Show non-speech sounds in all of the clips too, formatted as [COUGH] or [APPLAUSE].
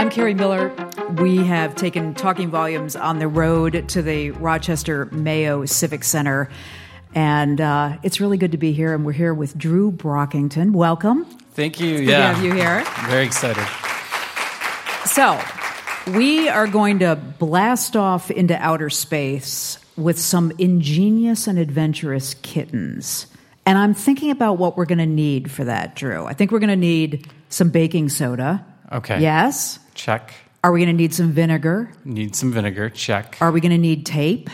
I'm Kerri Miller. We have taken Talking Volumes on the road to the Rochester Mayo Civic Center. And uh, it's really good to be here. And we're here with Drew Brockington. Welcome. Thank you. Good yeah. to have you here. Very excited. So, we are going to blast off into outer space with some ingenious and adventurous kittens. And I'm thinking about what we're going to need for that, Drew. I think we're going to need some baking soda. Okay. Yes. Check. Are we going to need some vinegar? Need some vinegar. Check. Are we going to need tape?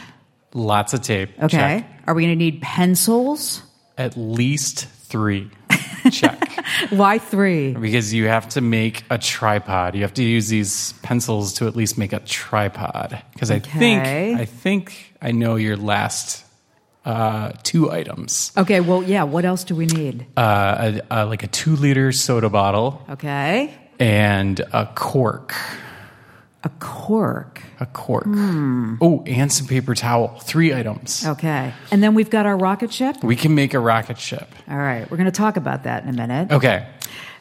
Lots of tape. Okay. Check. Are we going to need pencils? At least three. [LAUGHS] Check. Why three? Because you have to make a tripod. You have to use these pencils to at least make a tripod. Because I think Okay. I think I know your last uh, two items. Okay, well, yeah, what else do we need? Uh, a, a, like a two liter soda bottle Okay. And a cork. A cork. A cork. Oh, and some paper towel. Three items. Okay. And then we've got our rocket ship. We can make a rocket ship. All right, we're going to talk about that in a minute. Okay.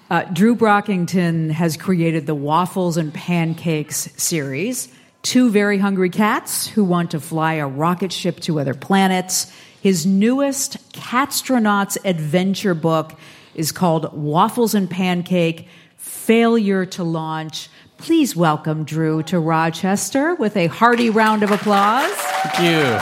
Uh, Drew Brockington has created the Waffles and Pancakes series. Two very hungry cats who want to fly a rocket ship to other planets. His newest Catstronauts adventure book is called Waffles and Pancake Failure to Launch. Please welcome Drew to Rochester with a hearty round of applause. Thank you.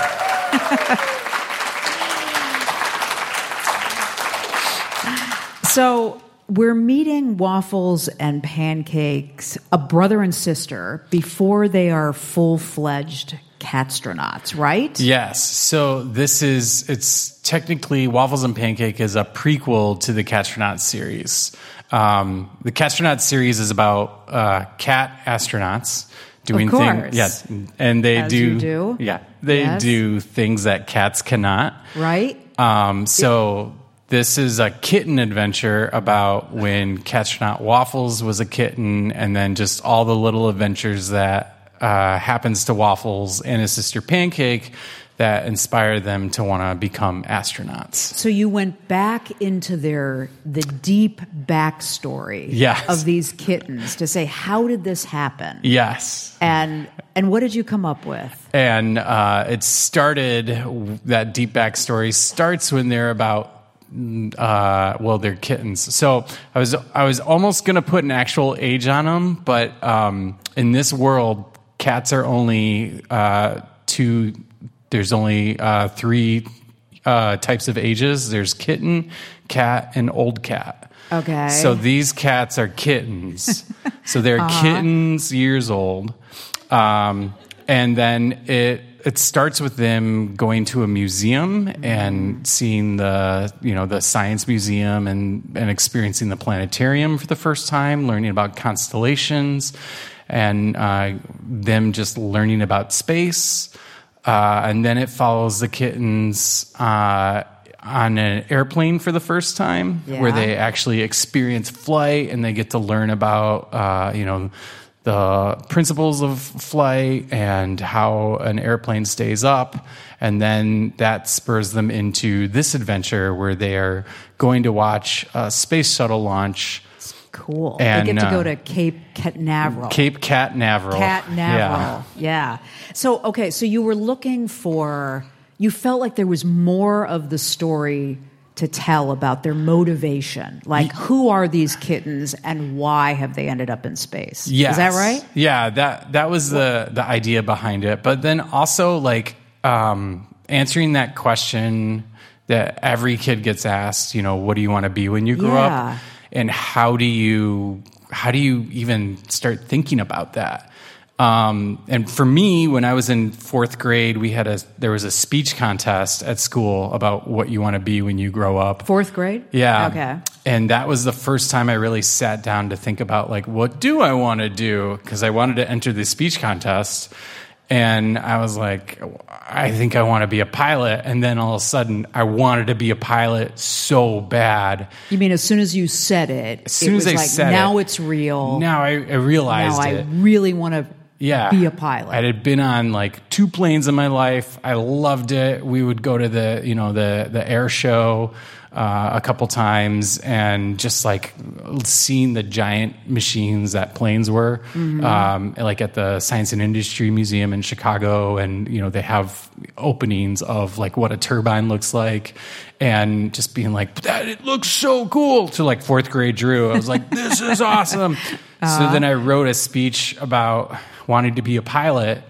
So we're meeting waffles and pancakes, a brother and sister, before they are full fledged catstronauts, right? Yes. So this is it's technically Waffles and Pancake is a prequel to the Catstronauts series. Um, the Catstronauts series is about uh, cat astronauts doing things. Yes, and they do, do. Yeah, they Yes. do things that cats cannot. Right? Um, so this is a kitten adventure about when Catstronaut Waffles was a kitten, and then just all the little adventures that uh, happens to Waffles and his sister Pancake that inspire them to want to become astronauts. So you went back into their the deep backstory Yes. of these kittens to say how did this happen? Yes. And and what did you come up with? And uh, it started, that deep backstory starts when they're about uh, well, they're kittens. So I was I was almost going to put an actual age on them, but um, in this world, cats are only uh, two. There's only uh, three uh, types of ages. There's kitten, cat, and old cat. Okay. So these cats are kittens. [LAUGHS] so they're kittens years old. Um, and then it it starts with them going to a museum and seeing the you know the science museum and and experiencing the planetarium for the first time, learning about constellations, and uh, them just learning about space. Uh, and then it follows the kittens uh, on an airplane for the first time, where they actually experience flight and they get to learn about uh, you know the principles of flight and how an airplane stays up and then that spurs them into this adventure where they are going to watch a space shuttle launch Cool. And, they get to uh, go to Cape Canaveral. cape cat naveral Cat Yeah. Yeah. So, okay, so you were looking for, you felt like there was more of the story to tell about their motivation. Like, who are these kittens and why have they ended up in space? Yes. Is that right? Yeah, that that was the the idea behind it. But then also like um, answering that question that every kid gets asked. You know, what do you want to be when you grow Yeah. up? And how do you how do you even start thinking about that? Um, and for me, when I was in fourth grade, we had a there was a speech contest at school about what you want to be when you grow up. Fourth grade? Yeah. Okay. And that was the first time I really sat down to think about like what do I want to do because I wanted to enter the speech contest and I was like I think I want to be a pilot and then all of a sudden I wanted to be a pilot so bad. You mean as soon as you said it, As soon it as was I like, said now it, it's real. Now I, I realized now I it. really want to yeah. be a pilot. I had been on like two planes in my life. I loved it. We would go to the, you know, the the air show uh, a couple times and just like seeing the giant machines that planes were, um, like at the Science and Industry Museum in Chicago, and you know they have openings of like what a turbine looks like, and just being like that it looks so cool to like fourth grade Drew. I was like, this is [LAUGHS] awesome. So then I wrote a speech about wanting to be a pilot.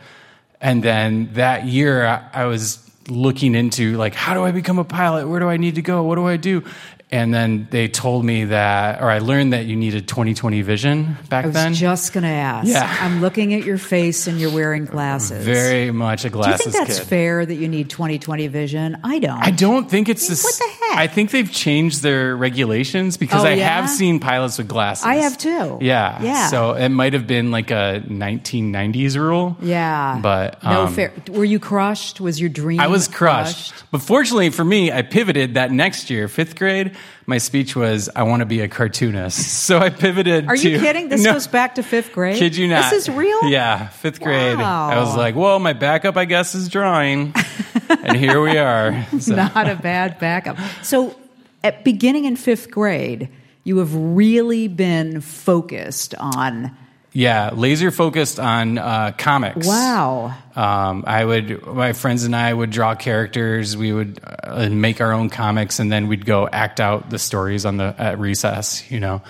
And then that year, I was looking into like, how do I become a pilot? Where do I need to go? What do I do? And then they told me that, or I learned that you needed 20/20 vision back then. I was then. just going to ask. Yeah. I'm looking at your face and you're wearing glasses. Very much a glasses. Do you think that's kid. fair that you need 20/20 vision? I don't. I don't think it's the. What the heck? I think they've changed their regulations because Oh, I yeah? have seen pilots with glasses. I have too. Yeah. Yeah. So it might have been like a 1990s rule. Yeah. But no um, fair. Were you crushed? Was your dream? I was crushed. But fortunately for me, I pivoted that next year, fifth grade. My speech was, I want to be a cartoonist. [LAUGHS] So I pivoted Are to. you kidding? This [LAUGHS] No, goes back to fifth grade. Kid you not. This is real. Yeah, fifth grade. I was like, well, my backup, I guess, is drawing. [LAUGHS] and here we are. So- Not a bad backup. So, at beginning in fifth grade, you have really been focused on. Yeah, laser focused on uh, comics. Wow. Um, I would, my friends and I would draw characters. We would uh, make our own comics, and then we'd go act out the stories on the at recess. You know,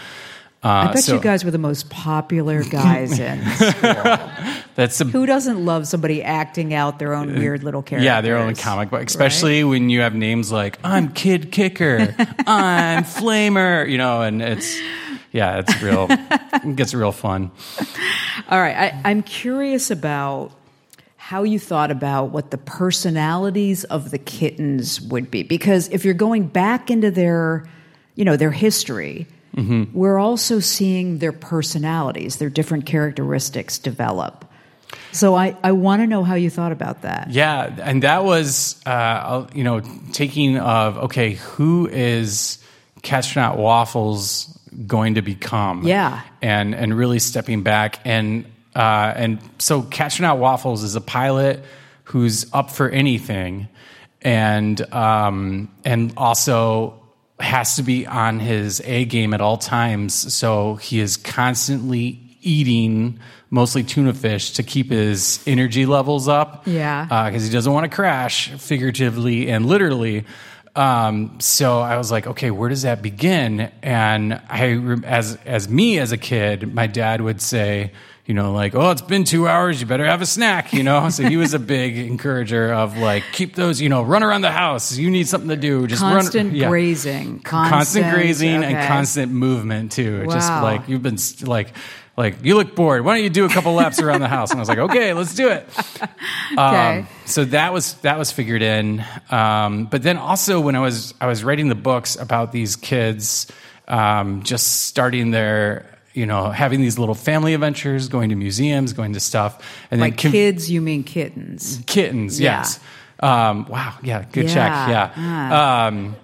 uh, I bet so you guys were the most popular guys in [LAUGHS] school. that's a, Who doesn't love somebody acting out their own weird little characters? yeah, their own comic book, especially when you have names like I'm Kid Kicker, [LAUGHS] I'm Flamer, you know, and it's yeah, it's real, [LAUGHS] it gets real fun. All right. I, I'm curious about how you thought about what the personalities of the kittens would be. Because if you're going back into their, you know, their history, Mm-hmm. we're also seeing their personalities, their different characteristics develop. So I, I want to know how you thought about that. Yeah, and that was uh, you know taking of okay, who is Catstronaut Waffles going to become? Yeah. and and really stepping back and uh, and so Catstronaut Waffles is a pilot who's up for anything, and um, and also has to be on his A game at all times. So he is constantly eating mostly tuna fish to keep his energy levels up. Yeah. Because he doesn't want to crash figuratively and literally. Um, so I was like, okay, where does that begin? And I, as as me as a kid, my dad would say, you know, like, oh, it's been two hours, you better have a snack, you know. So he was a big [LAUGHS] encourager of like, keep those, you know, run around the house. You need something to do. Just Constant run, yeah. grazing. constant, Constant, grazing and constant movement too. Just like you've been st- like. Like you look bored. Why don't you do a couple laps around the house? And I was like, okay, let's do it. [LAUGHS] Okay. Um, so that was that was figured in. Um, but then also when I was I was writing the books about these kids, um, just starting their you know having these little family adventures, going to museums, going to stuff, and then By con- kids, you mean kittens. kittens. Yeah. Yes. Um, wow. Yeah. Good check. Yeah. Yeah. Ah. Um,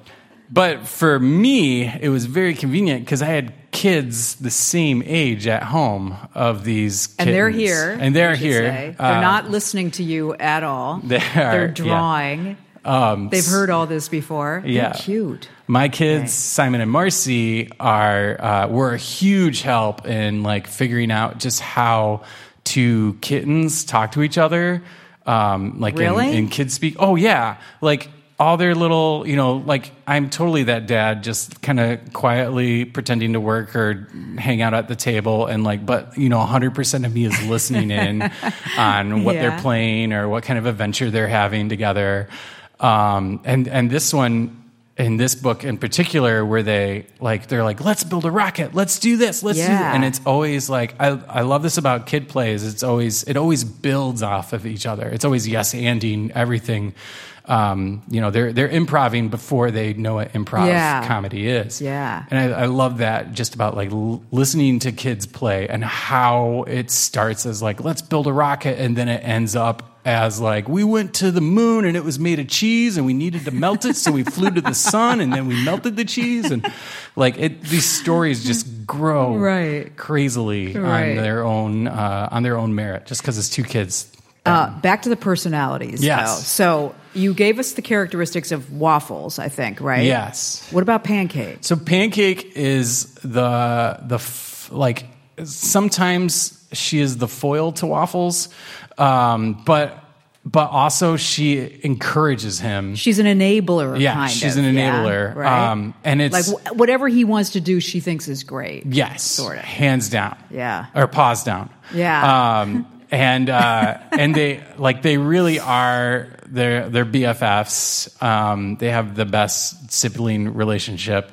but for me, it was very convenient because I had kids the same age at home of these kittens. And they're here. And they're here. say. Uh, They're not listening to you at all. [LAUGHS] They are, They're yeah. drawing. Um, They've heard all this before. They're Yeah. cute. My kids. Simon and Marcy, are uh, were a huge help in like figuring out just how two kittens talk to each other. Um, like in- in, kids speak. Oh yeah, like all their little, you know, like I'm totally that dad, just kind of quietly pretending to work or hang out at the table, and like, but you know, 100 percent of me is listening in [LAUGHS] on what Yeah. they're playing or what kind of adventure they're having together. Um, and and this one in this book in particular where they like they're like let's build a rocket let's do this let's do Yeah. and it's always like I, I love this about kid plays it's always it always builds off of each other it's always yes anding everything um, you know they're they're improving before they know what improv Yeah. comedy is Yeah. and I, I love that just about like l- listening to kids play and how it starts as like let's build a rocket and then it ends up as like we went to the moon and it was made of cheese and we needed to melt it so we flew to the sun and then we melted the cheese and like it these stories just grow Right. crazily Right. on their own uh, on their own merit just because it's two kids Uh, back to the personalities. Yes. though. So you gave us the characteristics of waffles, I think, right? Yes. What about pancake? So pancake is the the f- like sometimes she is the foil to waffles, um, but but also she encourages him. She's an enabler. Yeah, she's of, an yeah, enabler. right? Um, and it's- like wh- whatever he wants to do, she thinks is great. Yes, Sorta. hands down. Yeah. or paws down. Yeah. um, [LAUGHS] and uh, [LAUGHS] and they like they really are they're they're BFFs. Um, they have the best sibling relationship.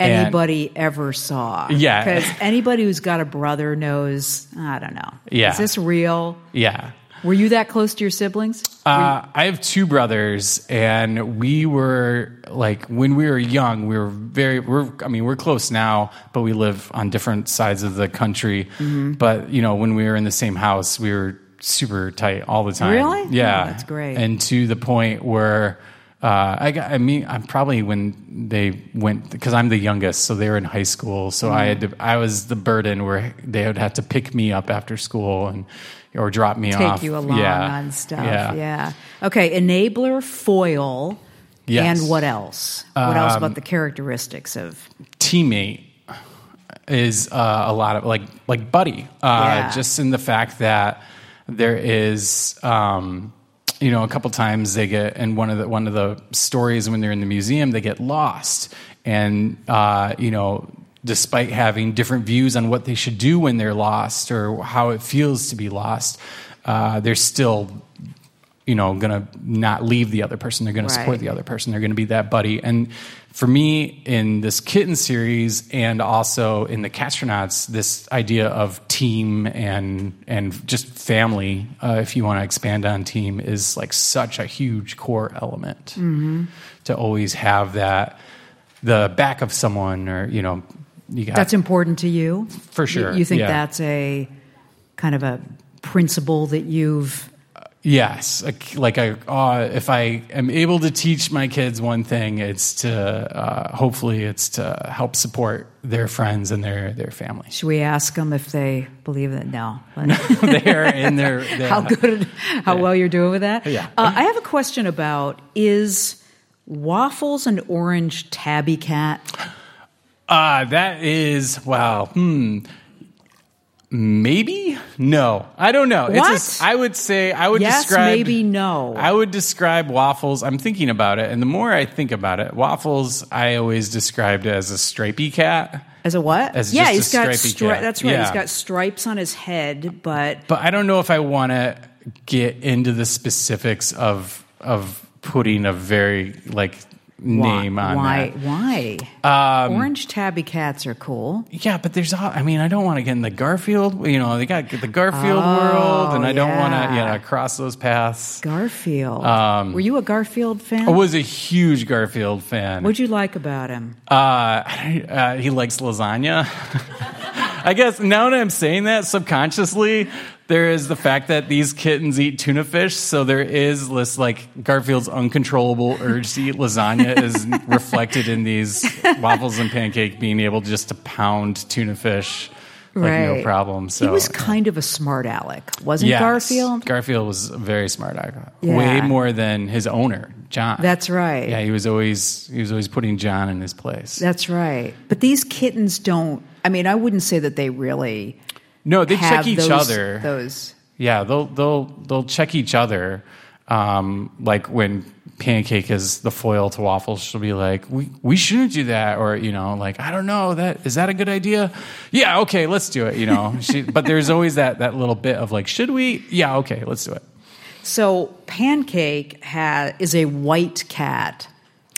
And- Anybody ever saw? Yeah. because anybody who's got a brother knows. I don't know. Yeah. is this real? yeah. Were you that close to your siblings? Uh, I have two brothers, and we were like when we were young, we were very. We're I mean, we're close now, but we live on different sides of the country. Mm-hmm. But you know, when we were in the same house, we were super tight all the time. Really? Yeah, Oh, that's great. And to the point where. Uh, I got. I mean, I'm probably when they went because I'm the youngest, so they were in high school. So I had to. I was the burden where they would have to pick me up after school and or drop me Take off. you along yeah. on stuff. Yeah. Yeah. Okay. Enabler, foil, Yes. Um, and what else? What else about the characteristics of? teammate is uh, a lot of like like buddy uh, Yeah. just in the fact that there is um, you know a couple times they get and one of the one of the stories when they're in the museum they get lost and uh, you know despite having different views on what they should do when they're lost or how it feels to be lost uh, they're still you know, going to not leave the other person. They're going to support the other person. They're going to be that buddy. And for me, in this kitten series, and also in the Catstronauts, this idea of team and and just family, uh, if you want to expand on team, is like such a huge core element to always have that the back of someone, or you know, you got That's important to you, For sure, You, think yeah. that's a kind of a principle that you've Yes, like, I, uh, if I am able to teach my kids one thing, it's to uh, hopefully it's to help support their friends and their their family. Should we ask them if they believe it? No. [LAUGHS] They're in their, [LAUGHS] their how good, how well you're doing with that? Yeah. Uh, I have a question about is waffles an orange tabby cat? [LAUGHS] Uh, that is wow. Hmm. Maybe no, I don't know. What? It's a, I would say I would Yes, describe maybe no. I would describe waffles. I'm thinking about it, and the more I think about it, waffles I always described as a stripy cat. As a what? As yeah, just he's a got stri-. That's right. He's Yeah. got stripes on his head, but but I don't know if I want to get into the specifics of of putting a very like name why? on why? that. Why? Orange tabby cats are cool. Yeah, but there's. I mean, I don't want to get in the Garfield. You know, they got the Garfield Oh, world, and I don't want to yeah. you know cross those paths. Garfield. Um, Were you a Garfield fan? I was a huge Garfield fan. What'd you like about him? Uh, uh, he likes lasagna. [LAUGHS] I guess now that I'm saying that subconsciously, there is the fact that these kittens eat tuna fish, so there is this like Garfield's uncontrollable urge to eat lasagna is [LAUGHS] reflected in these waffles and pancake being able just to pound tuna fish like no problem. So he was uh, kind of a smart aleck, wasn't Yes. Garfield? Garfield was a very smart. guy. Yeah. Way more than his owner, Jon. That's right. Yeah, he was always he was always putting Jon in his place. That's right. But these kittens don't. I mean, I wouldn't say that they really no, they check each those, other. Those. Yeah, they'll they'll they'll check each other. Um, like when Pancake is the foil to waffles, she'll be like, "We we shouldn't do that," or you know, like, "I don't know that is that a good idea?" Yeah, okay, let's do it. You know, [LAUGHS] she, but there's always that that little bit of like, "Should we?" Yeah, okay, let's do it. So Pancake ha- is a white cat,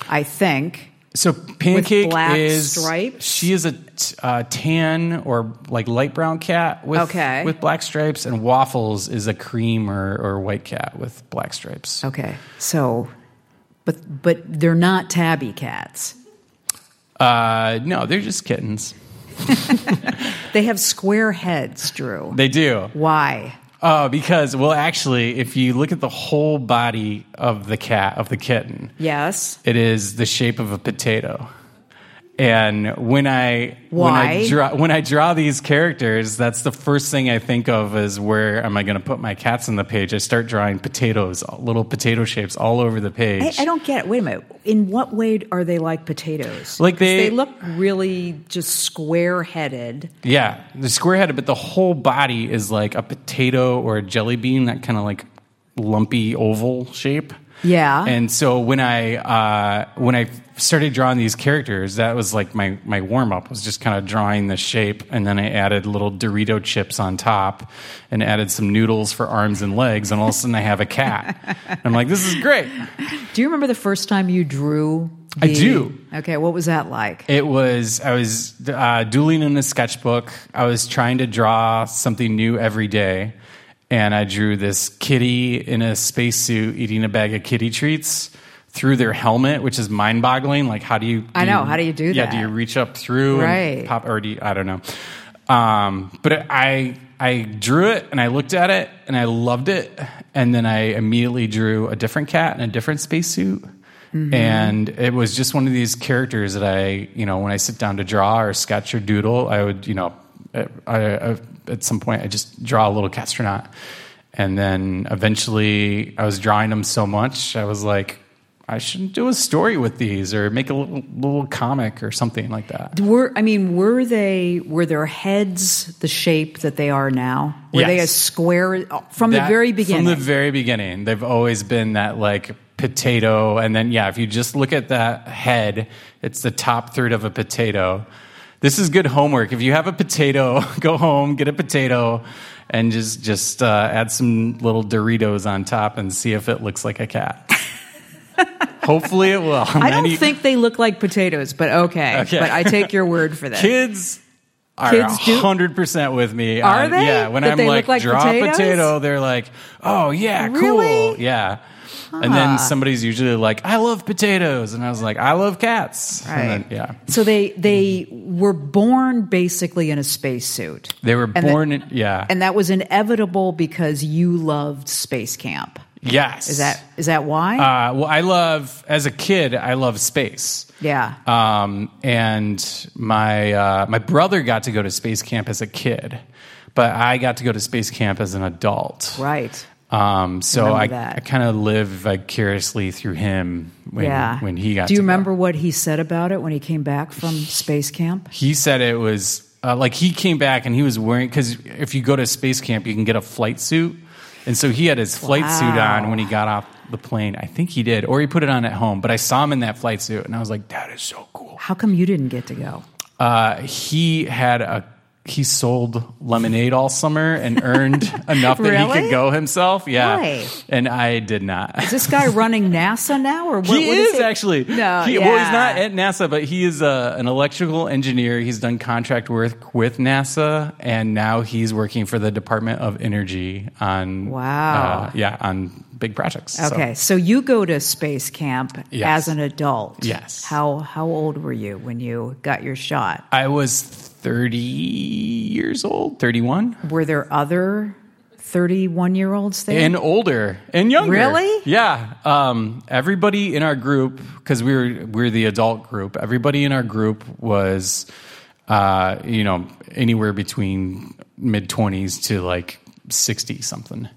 I think. So Pancake black is stripes? She is a t- uh, tan or like light brown cat with Okay. with black stripes, and Waffles is a cream or, or white cat with black stripes. Okay. So, but but they're not tabby cats. Uh, no, they're just kittens. [LAUGHS] They have square heads, Drew. They do. Why? Oh, because well, actually, if you look at the whole body of the cat of the kitten, Yes. it is the shape of a potato, And when I when I draw when I draw these characters, that's the first thing I think of is where am I going to put my cats on the page? I start drawing potatoes, little potato shapes all over the page. I, I don't get it. Wait a minute. In what way are they like potatoes? Like they- they look really just square headed. Yeah, the square headed, but the whole body is like a potato or a jelly bean, that kind of like lumpy oval shape. Yeah. And so when I uh, when I started drawing these characters, that was like my my warm up was just kind of drawing the shape, and then I added little Dorito chips on top, and added some noodles for arms and legs, and all of a sudden I have a cat. I'm like, this is great. Do you remember the first time you drew? I do. Okay, what was that like? It was I was uh, dueling in a sketchbook. I was trying to draw something new every day, and I drew this kitty in a spacesuit eating a bag of kitty treats through their helmet, which is mind-boggling. Like, how do you? I know, how do you do Yeah, that? Yeah. Do you reach up through Right. pop, or do you, I don't know. Um, but I I drew it and I looked at it and I loved it, and then I immediately drew a different cat in a different spacesuit. Mm-hmm. And it was just one of these characters that I, you know, when I sit down to draw or sketch or doodle, I would, you know, I, I, at some point I just draw a little catstronaut. And then eventually I was drawing them so much, I was like, I should do a story with these or make a little, little comic or something like that. Were I mean, were they were their heads the shape that they are now? Were they Yes. as square from the very beginning? From the very beginning, they've always been that like potato, and then yeah, if you just look at that head, it's the top third of a potato. This is good homework. If you have a potato, [LAUGHS] go home, get a potato, and just just uh, add some little Doritos on top and see if it looks like a cat. Hopefully, it will. I don't think they look like potatoes, but okay. Okay. But I take your word for [LAUGHS] that. kids are Kids do- hundred percent with me. Are on- they? Yeah, when That I'm they like, look like draw potatoes? a potato, they're like, oh yeah, Really? cool, yeah. And then somebody's usually like, I love potatoes, and I was like, I love cats. And Right. then, yeah, So they they were born basically in a spacesuit. they were And born. in, yeah, And that was inevitable because you loved space camp. Yes. Is that is that why? Uh, well, I love as a kid. I love space. yeah. Um, and my uh, my brother got to go to space camp as a kid, but I got to go to space camp as an adult. right. Um, so Remember I. I kind of live vicariously through him when, yeah. when he got Do you to go. remember what he said about it when he came back from space camp? He said it was uh, like he came back and he was wearing, because if you go to space camp, you can get a flight suit. And so he had his flight suit on when he got off the plane. I think he did, or he put it on at home. But I saw him in that flight suit and I was like, that is so cool. How come you didn't get to go? Uh, he had a he sold lemonade all summer and earned [LAUGHS] enough that he could go himself. Yeah, Why? and I did not. Is this guy [LAUGHS] running NASA now, or what, he what is he? actually. No, he, well, he's not at NASA, but he is uh, an electrical engineer. He's done contract work with NASA, and now he's working for the Department of Energy on Wow. uh, yeah, on big projects. So, Okay, so you go to space camp Yes. as an adult. Yes. How how old were you when you got your shot? I was thirty years old, thirty-one. Were there other thirty-one year olds there? and older and younger. Really? Yeah. Um, everybody in our group, because we were we're the adult group. Everybody in our group was, uh, you know, anywhere between mid twenties to like sixty something.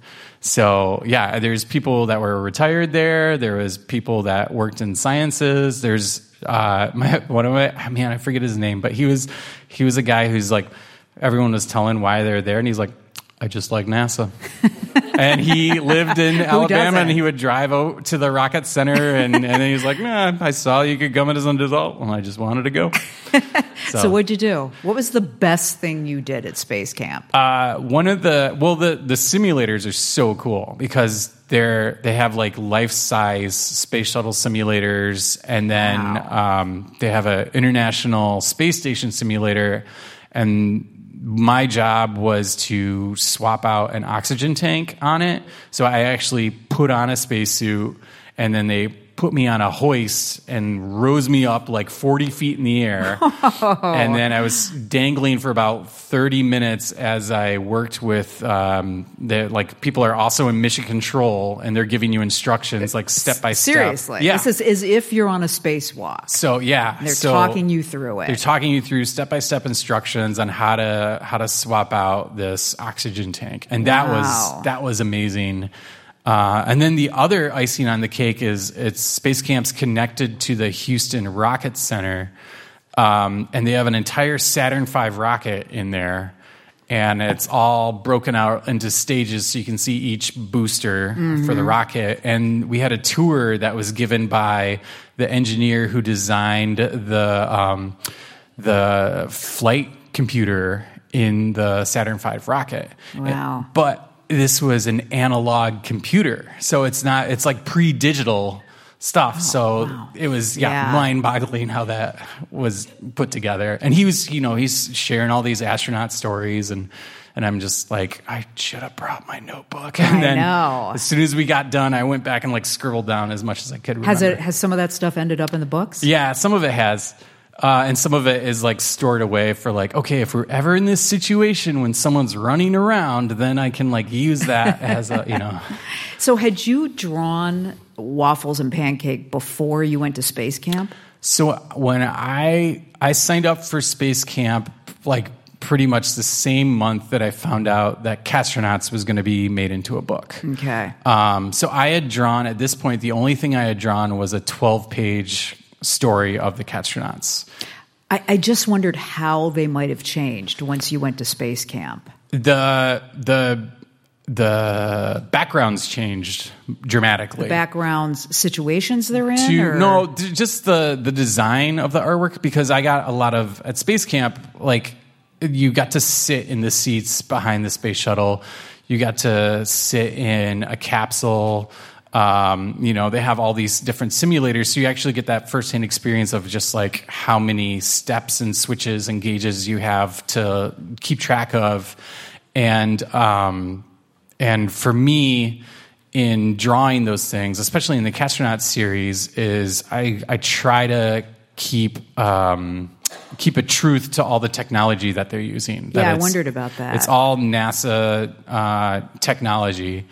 So yeah, there's people that were retired there. There was people that worked in sciences. There's uh, [LAUGHS] my one of my man, I forget his name, but he was he was a guy who's like everyone was telling why they're there, and he's like, I just like NASA. and he [LAUGHS] lived in Alabama, and he would drive out to the Rocket Center, and, and then he was like, "Nah, I saw you could come as an adult, and I just wanted to go." [LAUGHS] so what'd you do? What was the best thing you did at space camp? Uh, one of the well, the the simulators are so cool because they're they have like life size space shuttle simulators, and then um, they have an international space station simulator, and my job was to swap out an oxygen tank on it. So I actually put on a spacesuit, and then they put me on a hoist and rose me up like 40 feet in the air. [LAUGHS] and then I was dangling for about 30 minutes as I worked with um, the like people are also in mission control and they're giving you instructions like step by step. Seriously, yeah. this is as if you're on a spacewalk. So yeah, They're so talking you through it. They're talking you through step by step instructions on how to how to swap out this oxygen tank, and that Wow. was that was amazing. Uh, and then the other icing on the cake is it's Space Camp's connected to the Houston Rocket Center, um, and they have an entire Saturn V rocket in there. And it's all broken out into stages so you can see each booster for the rocket. And we had a tour that was given by the engineer who designed the, um, the flight computer in the Saturn V rocket. Wow. But this was an analog computer. So it's not, it's like pre digital stuff. Oh, so it was, yeah, Oh, Yeah. mind boggling how that was put together. And he was, you know, he's sharing all these astronaut stories and, and I'm just like, I should have brought my notebook. [LAUGHS] And I then know. as soon as we got done, I went back and like scribbled down as much as I could. Has it has some of that stuff ended up in the books? Yeah, some of it has. Uh, and some of it is like stored away for like, okay, if we're ever in this situation when someone's running around, then I can like use that [LAUGHS] as a, you know. So had you drawn waffles and pancake before you went to space camp? So when I I signed up for space camp, like pretty much the same month that I found out that Catstronauts was going to be made into a book. Okay. Um, so I had drawn at this point. The only thing I had drawn was a twelve page story of the Catstronauts. I, I just wondered how they might have changed once you went to space camp. the the the backgrounds changed dramatically. The Backgrounds, situations they're in? to or- no, just the the design of the artwork because I got a lot of at space camp like you got to sit in the seats behind the space shuttle. You got to sit in a capsule. Um, you know, they have all these different simulators, so you actually get that firsthand experience of just like how many steps and switches and gauges you have to keep track of. And um, and for me, in drawing those things, especially in the Catstronaut series, is I, I try to keep um, keep a truth to all the technology that they're using. That Yeah, I wondered about that. It's all NASA uh, technology.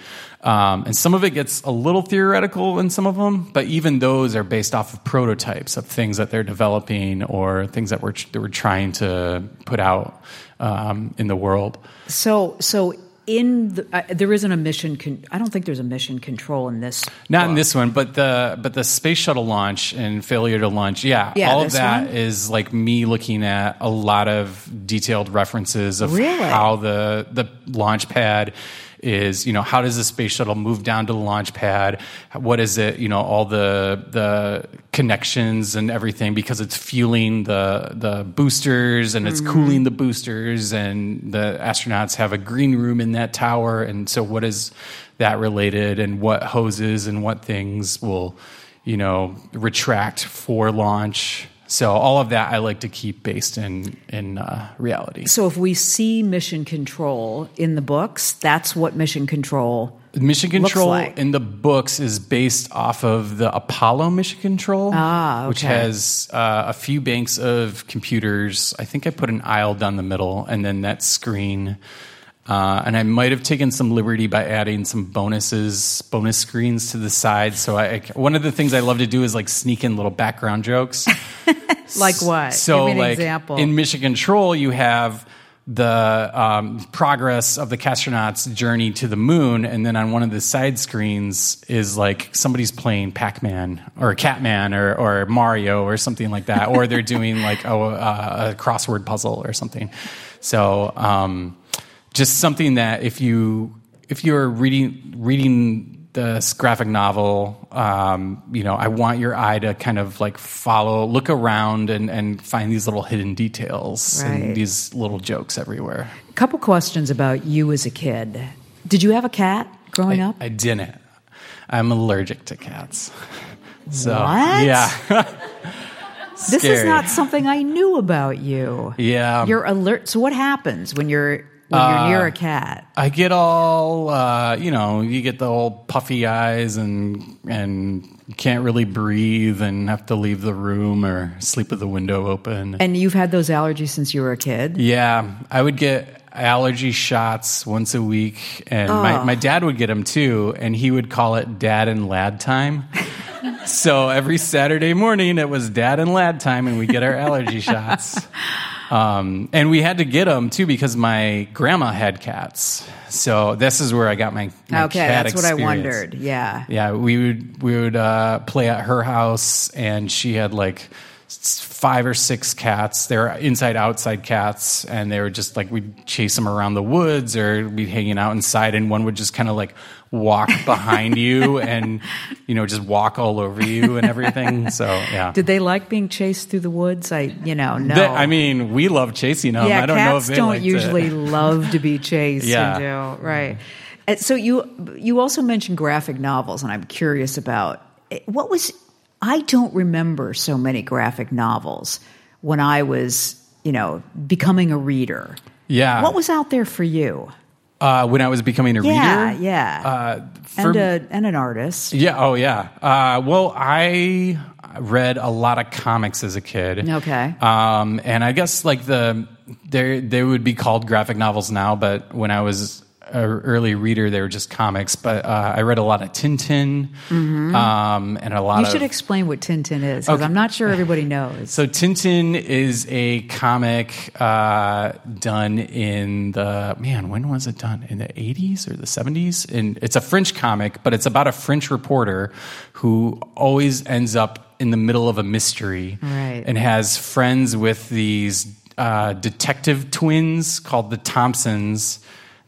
Um, and some of it gets a little theoretical in some of them, but even those are based off of prototypes of things that they're developing or things that we're, that we're trying to put out um, in the world. So, so in the, uh, there isn't a mission. Con- I don't think there's a mission control in this. Not in this one, but the but the space shuttle launch and failure to launch. Yeah, Yeah, all of that one? is like me looking at a lot of detailed references of Really? how the the launch pad is. You know, how does the space shuttle move down to the launch pad? What is it? You know, all the the connections and everything because it's fueling the the boosters and it's Mm-hmm. cooling the boosters and the astronauts have a green room in that tower and so what is that related and what hoses and what things will you know retract for launch so all of that i like to keep based in in uh, reality So, if we see mission control in the books, that's what mission control. mission control like. in the books is based off of the apollo mission control Ah, which has uh, a few banks of computers i think i put an aisle down the middle and then that screen uh, and I might have taken some liberty by adding some bonuses, bonus screens to the side. So I, I- one of the things I love to do is like sneak in little background jokes. [LAUGHS] Like what? So, Give me an like example. in Mission Control, you have the um, progress of the astronauts' journey to the moon, and then on one of the side screens is like somebody's playing Pac-Man or Catman or, or Mario or something like that, or they're doing like a, a crossword puzzle or something. So, um, just something that if you if you're reading reading this graphic novel, um, you know, I want your eye to kind of like follow, look around, and and find these little hidden details Right. and these little jokes everywhere. A couple questions about you as a kid. Did you have a cat growing I, up? I didn't. I'm allergic to cats. [LAUGHS] So What? yeah, [LAUGHS] [LAUGHS] this is not something I knew about you. yeah. You're alert. So what happens when you're when you're near a cat? I get all, uh, you know, you get the old puffy eyes and and can't really breathe and have to leave the room or sleep with the window open. And you've had those allergies since you were a kid? Yeah, I would get allergy shots once a week, and my, Oh. my dad would get them too, and he would call it dad and lad time. [LAUGHS] so every Saturday morning, it was dad and lad time, and we get our allergy shots. [LAUGHS] Um, and we had to get them too because my grandma had cats. So this is where I got my, my Okay, that's what I wondered. Yeah. Yeah, we would we would uh, play at her house, and she had like five or six cats. They're inside outside cats, and they were just like we'd chase them around the woods, or we'd hanging out inside, and one would just kind of like walk behind you, and you know just walk all over you and everything. So yeah. Did they like being chased through the woods? I, you know, no. They- I mean, we love chasing them. yeah, I don't know cats if they don't liked it. usually [LAUGHS] love to be chased. Yeah. do, right. And so you you also mentioned graphic novels, and I'm curious about eh, what was. I don't remember so many graphic novels when I was, you know, becoming a reader. Yeah. What was out there for you? Uh, when I was becoming a Yeah, reader? yeah. Uh, and a and an artist. Yeah. Oh, yeah. Uh, well, I read a lot of comics as a kid. Okay. Um, and I guess like the they they would be called graphic novels now, but when I was early reader, they were just comics. But uh, I read a lot of Tintin, um, and a lot Mm-hmm. You of should explain what Tintin is because Okay. I'm not sure everybody knows. so Tintin is a comic uh, done in the man. When was it done? In the 80s or the 70s? And it's a French comic, but it's about a French reporter who always ends up in the middle of a mystery Right. and has friends with these uh, detective twins called the Thompsons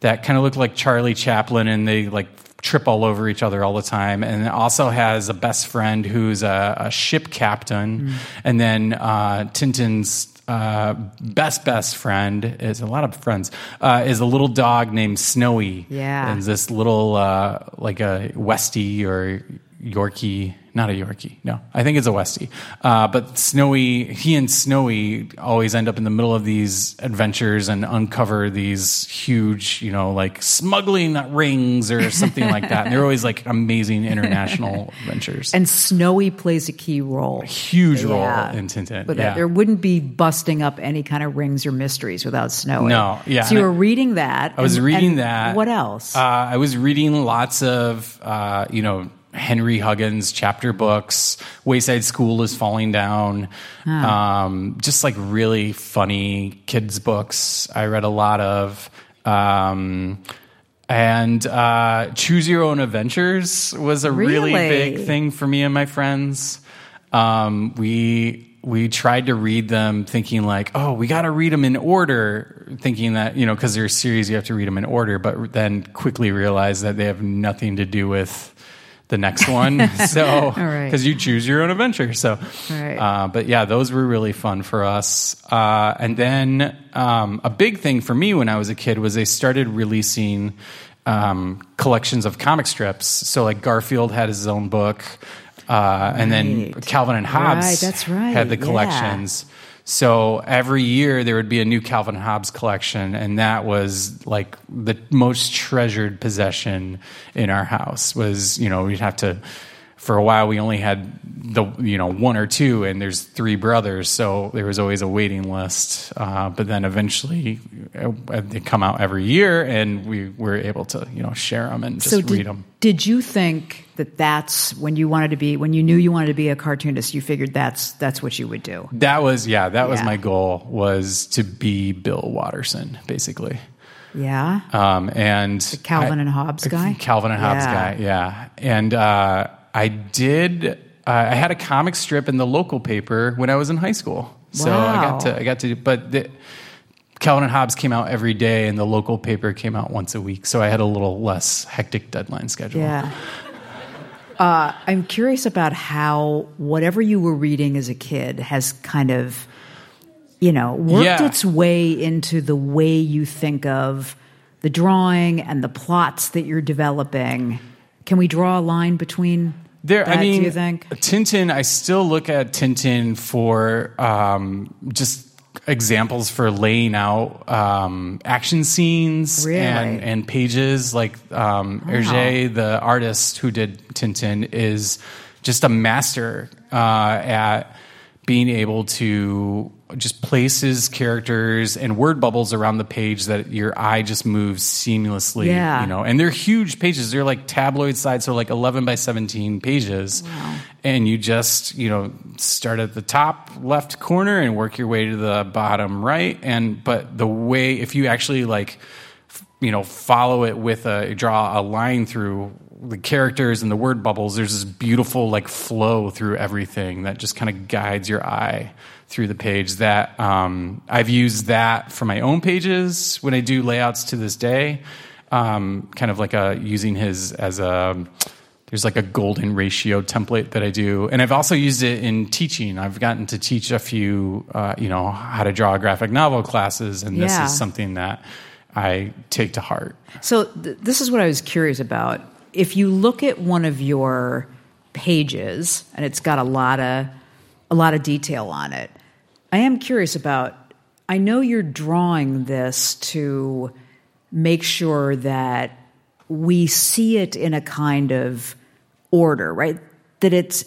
that kind of look like Charlie Chaplin, and they like trip all over each other all the time. And also has a best friend who's a, a ship captain, and then uh, Tintin's. Uh, best best friend is a lot of friends uh, is a little dog named Snowy. Yeah. and this little uh, like a Westie or Yorkie, not a Yorkie. No, I think it's a Westie. Uh, but Snowy, he and Snowy always end up in the middle of these adventures and uncover these huge, you know, like smuggling rings or something like that. And they're always like amazing international [LAUGHS] adventures. And Snowy plays a key role. huge role Yeah. in Tintin. But yeah. there wouldn't be busting up any kind of rings or mysteries without Snowy. No, yeah, So you were reading that. I was and- reading and that. What else? Uh, I was reading lots of, uh, you know, Henry Huggins chapter books. Wayside School is falling down. Um, just like really funny kids books. I read a lot of. Um, and uh, Choose Your Own Adventures was a really, Really? big thing for me and my friends. Um, we we tried to read them thinking like, oh, we got to read them in order, thinking that you know because they're a series, you have to read them in order. But then quickly realized that they have nothing to do with the next one. [LAUGHS] so right. because you choose your own adventure. So, Right. uh, but yeah, those were really fun for us. Uh, and then um, a big thing for me when I was a kid was they started releasing um, collections of comic strips. So like Garfield had his own book, uh, and then Calvin and Hobbes Right, right, had the yeah. So every year there would be a new Calvin Hobbes collection, and that was like the most treasured possession in our house. Was you know we'd have to. For a while, we only had the you know one or two, and there's three brothers, so there was always a waiting list. Uh, but then eventually, uh, they come out every year, and we were able to you know share them and just so read did, them. did you think that that's when you wanted to be when you knew you wanted to be a cartoonist? You figured that's that's what you would do. That was yeah, that was Yeah. my goal was to be Bill Watterson, basically. Yeah. Um, and Calvin I- and Hobbes guy? Calvin and Hobbes Yeah. guy, yeah. And uh, I did. Uh, I had a comic strip in the local paper when I was in high school, so I got to. I got to. But the, Calvin and Hobbes came out every day, and the local paper came out once a week, so I had a little less hectic deadline schedule. Yeah. Uh, I'm curious about how whatever you were reading as a kid has kind of, you know, worked Yeah. its way into the way you think of the drawing and the plots that you're developing. Can we draw a line between There, that, I mean, do you think? Tintin. I still look at Tintin for um, just examples for laying out um, action scenes Really? and, and pages. Like um, Hergé, the artist who did Tintin, is just a master uh, at being able to just places characters and word bubbles around the page that your eye just moves seamlessly. Yeah. You know, and they're huge pages. They're like tabloid size, so like 11 by 17 pages. Wow. And you just, you know, start at the top left corner and work your way to the bottom right. And, but the way, if you actually like, you know, follow it with a, draw a line through the characters and the word bubbles, there's this beautiful like flow through everything that just kind of guides your eye through the page that um, I've used that for my own pages when I do layouts to this day. Um, kind of like a using his as a there's like a golden ratio template that I do, and I've also used it in teaching. I've gotten to teach a few, uh, you know, how to draw graphic novel classes, and this Yeah. is something that I take to heart. So th- this is what I was curious about. If you look at one of your pages and it's got a lot of a lot of detail on it, I am curious about. I know you're drawing this to make sure that we see it in a kind of order, right? That it's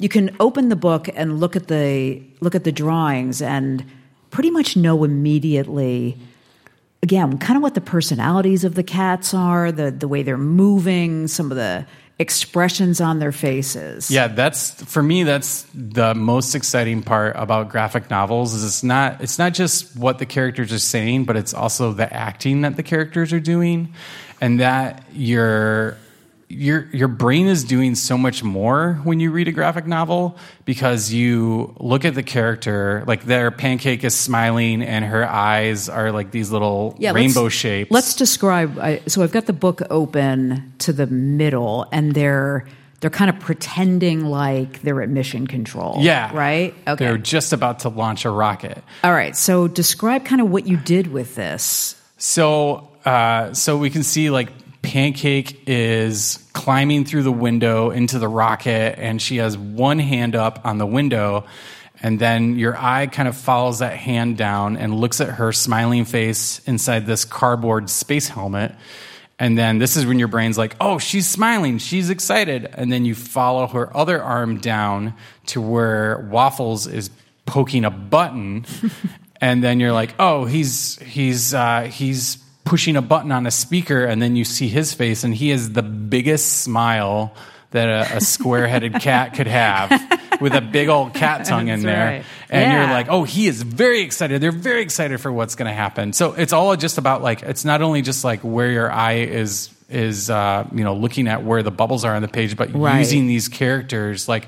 you can open the book and look at the look at the drawings and pretty much know immediately again kind of what the personalities of the cats are the the way they're moving some of the expressions on their faces Yeah, that's for me. That's the most exciting part about graphic novels. Is it's not it's not just what the characters are saying, but it's also the acting that the characters are doing, and that your your your brain is doing so much more when you read a graphic novel because you look at the character like their pancake is smiling and her eyes are like these little Yeah, rainbow let's- shapes. let's describe I, so i've got the book open to the middle and they're they're kind of pretending like they're at mission control yeah, right? Okay. They're just about to launch a rocket. all right. So describe kind of what you did with this. So, uh, so we can see like Pancake is climbing through the window into the rocket, and she has one hand up on the window, and then your eye kind of follows that hand down and looks at her smiling face inside this cardboard space helmet. And then this is when your brain's like, oh, she's smiling, she's excited. And then you follow her other arm down to where Waffles is poking a button. [LAUGHS] and then you're like, oh, he's he's uh, he's pushing a button on a speaker, and then you see his face, and he has the biggest smile that a, a square-headed [LAUGHS] cat could have, with a big old cat tongue in there. right. And Yeah. you're like, oh, he is very excited. They're very excited for what's going to happen. So it's all just about like, it's not only just like where your eye is is uh, you know looking at where the bubbles are on the page, but Right. using these characters like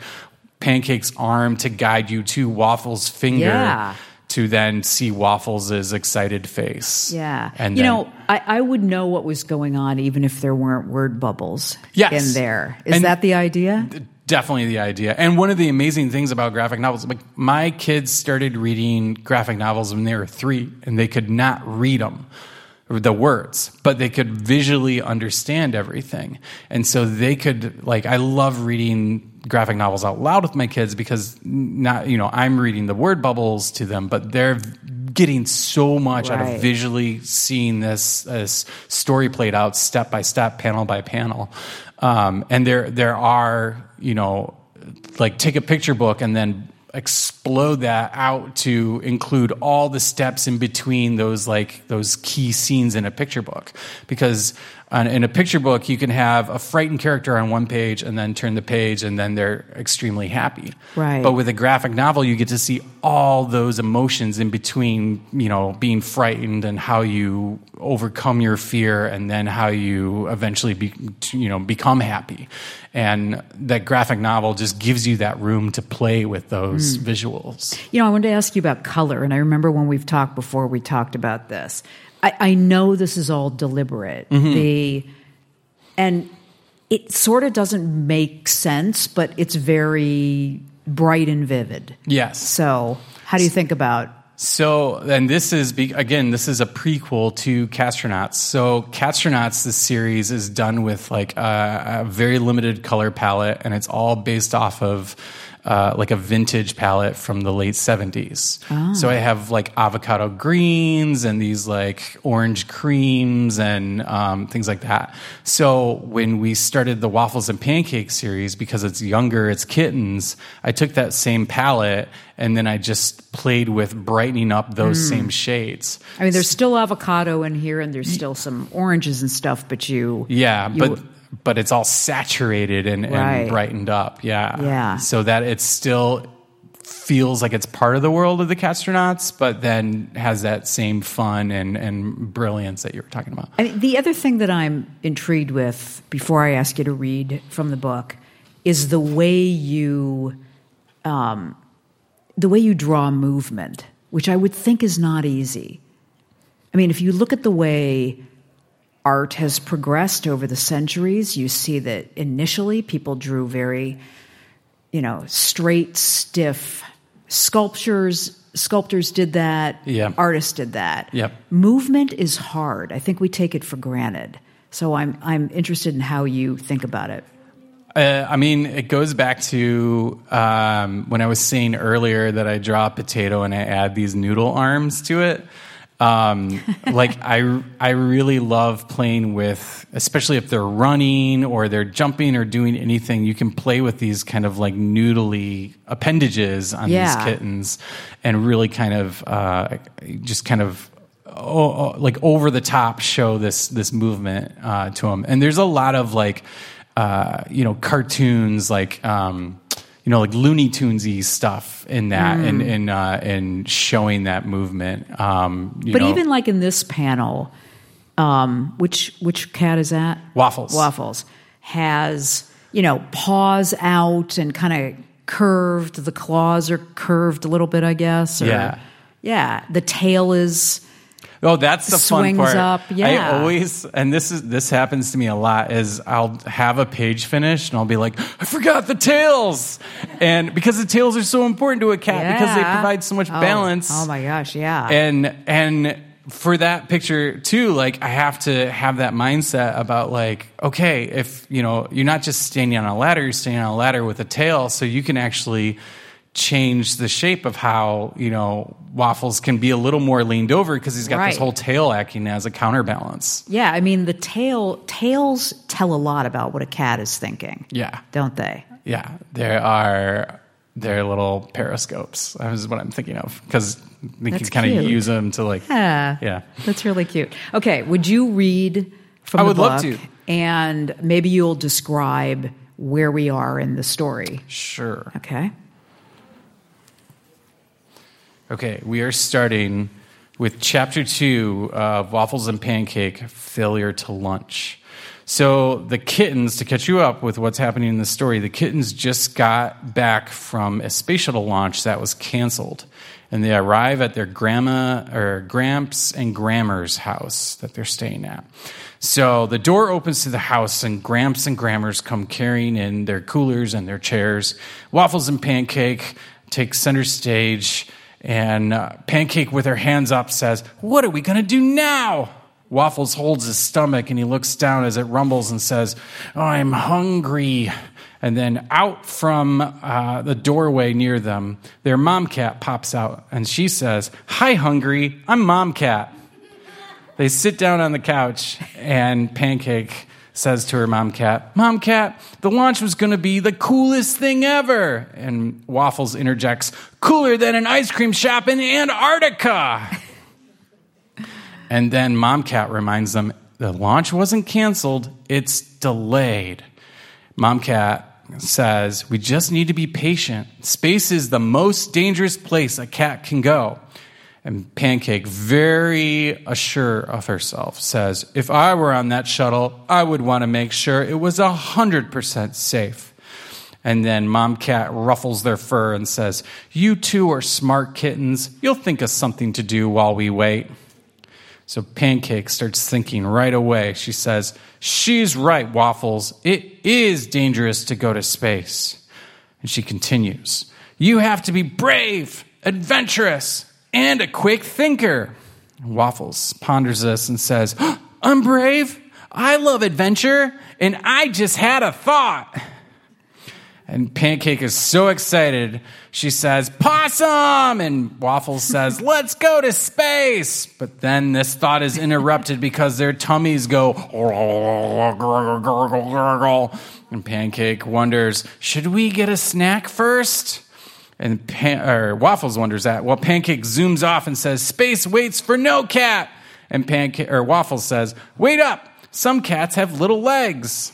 Pancake's arm to guide you to Waffles' finger. Yeah. To then see Waffles' excited face. Yeah. And you then- know, I, I would know what was going on even if there weren't word bubbles Yes. in there. Is And- that the idea? definitely the idea. And one of the amazing things about graphic novels, like my kids started reading graphic novels when they were three, and they could not read them, the words, but they could visually understand everything. And so they could, like, I love reading graphic novels out loud with my kids because not, you know, I'm reading the word bubbles to them, but they're getting so much out of visually seeing this, this story played out step by step, panel by panel. Um, and there, there are, you know, like take a picture book and then explode that out to include all the steps in between those like those key scenes in a picture book because on, in a picture book you can have a frightened character on one page and then turn the page and then they're extremely happy Right. but with a graphic novel you get to see all those emotions in between you know being frightened and how you overcome your fear and then how you eventually be, you know become happy and that graphic novel just gives you that room to play with those visuals You know, I wanted to ask you about color, and I remember when we've talked before, we talked about this. I, I know this is all deliberate. Mm-hmm. The and it sort of doesn't make sense, but it's very bright and vivid. yes So, how do you think about? So, and this is again, this is a prequel to Catstronauts. So, Catstronauts, this series is done with like a, a very limited color palette, and it's all based off of uh, like a vintage palette from the late 70s. So I have like avocado greens and these like orange creams and um, things like that. So when we started the waffles and pancakes series, because it's younger, it's kittens, I took that same palette and then I just played with brightening up those same shades. I mean, there's still avocado in here, and there's still some oranges and stuff, but you, Yeah, you- but but it's all saturated and, Right. and brightened up. Yeah, Yeah. So that it still feels like it's part of the world of the Catstronauts, but then has that same fun and and brilliance that you were talking about. I mean, the other thing that I'm intrigued with before I ask you to read from the book is the way you, um, the way you draw movement, which I would think is not easy. I mean, if you look at the way art has progressed over the centuries, you see that initially people drew very, you know, straight, stiff sculptures. Sculptors did that. Yeah. Artists did that. Yep. Movement is hard. I think we take it for granted. So I'm I'm interested in how you think about it. Uh, I mean, it goes back to um, when I was saying earlier that I draw a potato and I add these noodle arms to it. Um, like I, I really love playing with, especially if they're running or they're jumping or doing anything. You can play with these kind of like noodly appendages on Yeah. these kittens, and really kind of uh, just kind of oh, oh, like over the top show this this movement uh, to them. And there's a lot of like uh, you know cartoons like. Um, you know, like Looney Tunesy stuff in that, and and uh, and showing that movement. Um, you But know, even like in this panel, um, which which cat is that? Waffles. Waffles has you know paws out and kind of curved. The claws are curved a little bit, I guess. or- Yeah. yeah. The tail is Oh, that's the swings fun part. up, I always, and this is this happens to me a lot. Is I'll have a page finished and I'll be like, I forgot the tails, and because the tails are so important to a cat because they provide so much Oh, balance. Oh, my gosh, yeah. and and for that picture too like i have to have that mindset about like okay if you know you're not just standing on a ladder you're standing on a ladder with a tail so you can actually change the shape of how you know waffles can be a little more leaned over because he's got Right. this whole tail acting as a counterbalance yeah, I mean the tail tails tell a lot about what a cat is thinking. yeah Don't they? yeah there are they're little periscopes that is what i'm thinking of because they That's can kind of use them to like Yeah. yeah That's really cute. Okay, would you read from I the would book? love to. And maybe you'll describe where we are in the story. sure Okay. Okay, we are starting with chapter two of Waffles and Pancake Failure to Launch. So, the kittens, to catch you up with what's happening in the story, the kittens just got back from a space shuttle launch that was canceled. And they arrive at their grandma or Gramps and Grammer's house that they're staying at. So the door opens to the house, and Gramps and Grammars come carrying in their coolers and their chairs. Waffles and Pancake take center stage, and uh, Pancake, with her hands up, says, What are we going to do now? Waffles holds his stomach and he looks down as it rumbles and says, oh, I'm hungry. And then out from uh, the doorway near them, their mom cat pops out and she says, Hi, hungry. I'm mom cat. They sit down on the couch, and Pancake says to her mom cat, Mom cat, the launch was going to be the coolest thing ever. And Waffles interjects, Cooler than an ice cream shop in Antarctica. [LAUGHS] and then Mom cat reminds them, The launch wasn't canceled, it's delayed. Mom cat says, We just need to be patient. Space is the most dangerous place a cat can go. And Pancake, very assured of herself, says, If I were on that shuttle, I would want to make sure it was 100% safe. And then Mom Cat ruffles their fur and says, You two are smart kittens. You'll think of something to do while we wait. So Pancake starts thinking right away. She says, She's right, Waffles. It is dangerous to go to space. And she continues, You have to be brave, adventurous, and a quick thinker. Waffles ponders this and says, I'm brave. I love adventure. And I just had a thought. And Pancake is so excited. She says, Possum! And Waffles says, [LAUGHS] Let's go to space. But then this thought is interrupted [LAUGHS] because their tummies go, and Pancake wonders, Should we get a snack first? And Pan- or Waffles wonders that. Well, Pancake zooms off and says, Space waits for no cat. And Pancake or Waffles says, Wait up! Some cats have little legs.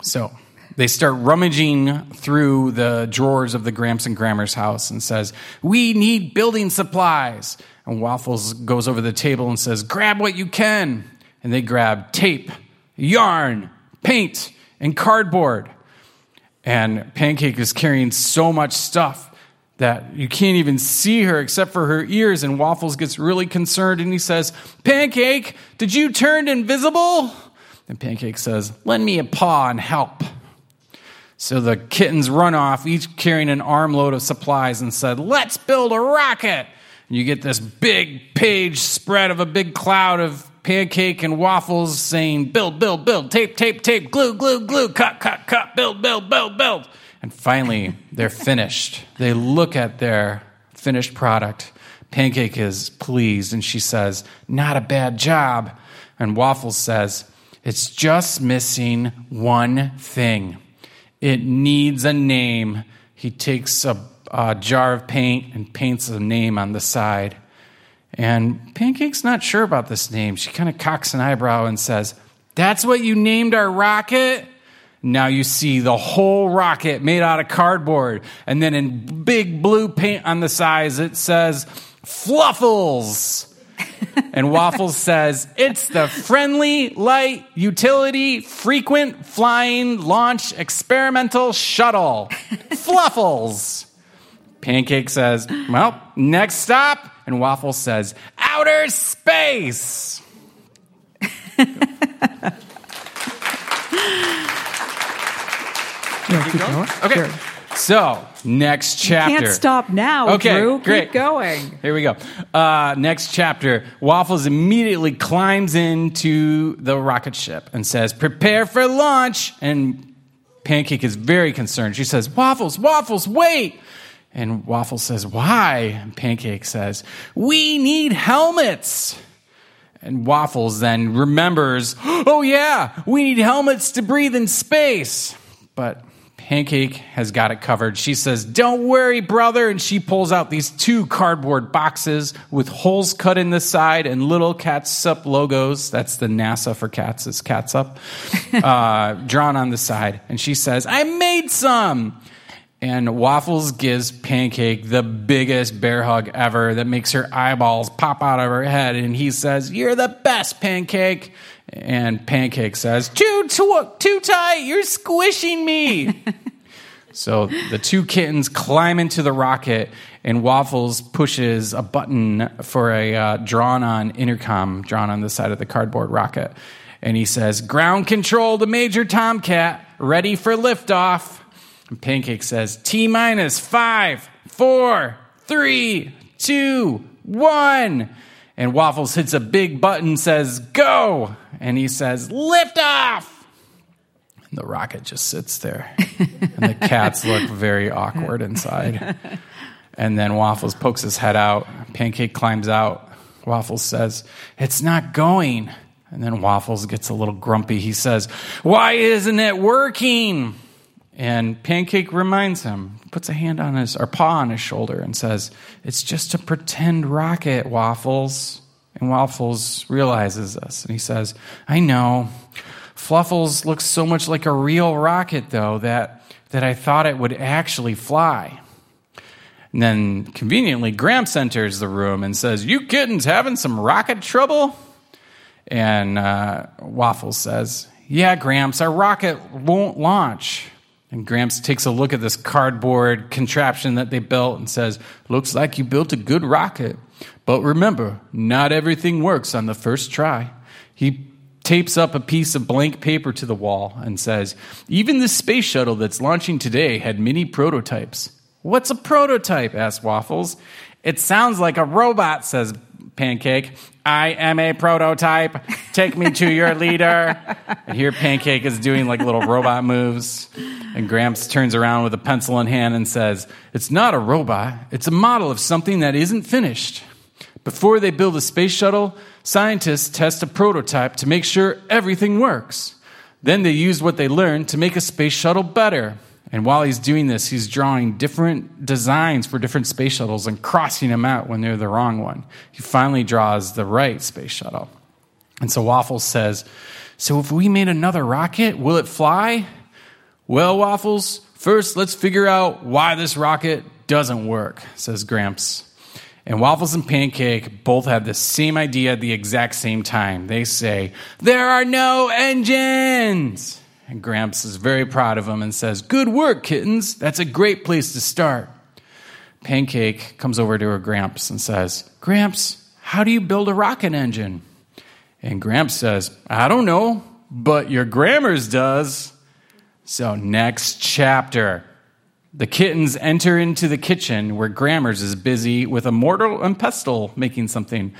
So they start rummaging through the drawers of the Gramps and Grammar's house and says, We need building supplies. And Waffles goes over the table and says, Grab what you can. And they grab tape, yarn, paint, and cardboard. And Pancake is carrying so much stuff that you can't even see her except for her ears. And Waffles gets really concerned and he says, Pancake, did you turn invisible? And Pancake says, Lend me a paw and help. So the kittens run off, each carrying an armload of supplies, and said, Let's build a rocket. And you get this big page spread of a big cloud of pancake and waffles saying, Build, build, build, tape, tape, tape, glue, glue, glue, cut, cut, cut, build, build, build, build. And finally, they're finished. They look at their finished product. Pancake is pleased, and she says, Not a bad job. And Waffles says, It's just missing one thing. It needs a name. He takes a, a, jar of paint and paints a name on the side. And Pancake's not sure about this name. She kind of cocks an eyebrow and says, That's what you named our rocket? Now you see the whole rocket made out of cardboard. And then in big blue paint on the sides, it says, Fluffles [LAUGHS] and Waffles says, It's the friendly, light, utility, frequent flying launch experimental shuttle. [LAUGHS] Fluffles. Pancake says, Well, next stop. And Waffles says, Outer space. [LAUGHS] okay. Sure. So, next chapter. Can't stop now, okay, Drew. Great. Keep going. Here we go. Uh, next chapter. Waffles immediately climbs into the rocket ship and says, Prepare for launch. And Pancake is very concerned. She says, Waffles, Waffles, wait. And Waffles says, Why? And Pancake says, We need helmets. And Waffles then remembers, Oh, yeah, we need helmets to breathe in space. But Pancake has got it covered. She says, Don't worry, brother. And she pulls out these two cardboard boxes with holes cut in the side and little Catsup logos. That's the NASA for cats, is Catsup, [LAUGHS] uh, drawn on the side. And she says, I made some. And Waffles gives Pancake the biggest bear hug ever that makes her eyeballs pop out of her head. And he says, You're the best, Pancake. And Pancake says, Too, too, too tight, you're squishing me. [LAUGHS] so the two kittens climb into the rocket, and Waffles pushes a button for a uh, drawn on intercom drawn on the side of the cardboard rocket. And he says, Ground control to Major Tomcat, ready for liftoff. And Pancake says, T minus five, four, three, two, one. And Waffles hits a big button, says, Go! And he says, Lift off! And the rocket just sits there. and the cats [LAUGHS] look very awkward inside. And then Waffles pokes his head out. Pancake climbs out. Waffles says, It's not going. And then Waffles gets a little grumpy. He says, Why isn't it working? And Pancake reminds him, puts a hand on his, or paw on his shoulder, and says, It's just a pretend rocket, Waffles. And Waffles realizes this, and he says, I know. Fluffles looks so much like a real rocket, though, that, that I thought it would actually fly. And then conveniently, Gramps enters the room and says, You kittens having some rocket trouble? And uh, Waffles says, Yeah, Gramps, our rocket won't launch. And Gramps takes a look at this cardboard contraption that they built and says, Looks like you built a good rocket. But remember, not everything works on the first try. He tapes up a piece of blank paper to the wall and says, Even the space shuttle that's launching today had many prototypes. What's a prototype? asks Waffles. It sounds like a robot, says Pancake. I am a prototype. Take me to your leader. And here Pancake is doing like little robot moves. And Gramps turns around with a pencil in hand and says, It's not a robot, it's a model of something that isn't finished. Before they build a space shuttle, scientists test a prototype to make sure everything works. Then they use what they learned to make a space shuttle better. And while he's doing this, he's drawing different designs for different space shuttles and crossing them out when they're the wrong one. He finally draws the right space shuttle. And so Waffles says, So if we made another rocket, will it fly? Well, Waffles, first let's figure out why this rocket doesn't work, says Gramps. And Waffles and Pancake both have the same idea at the exact same time. They say, There are no engines! And Gramps is very proud of them and says, Good work, kittens. That's a great place to start. Pancake comes over to her Gramps and says, Gramps, how do you build a rocket engine? And Gramps says, I don't know, but your Grammars does. So, next chapter. The kittens enter into the kitchen where Grammars is busy with a mortar and pestle making something.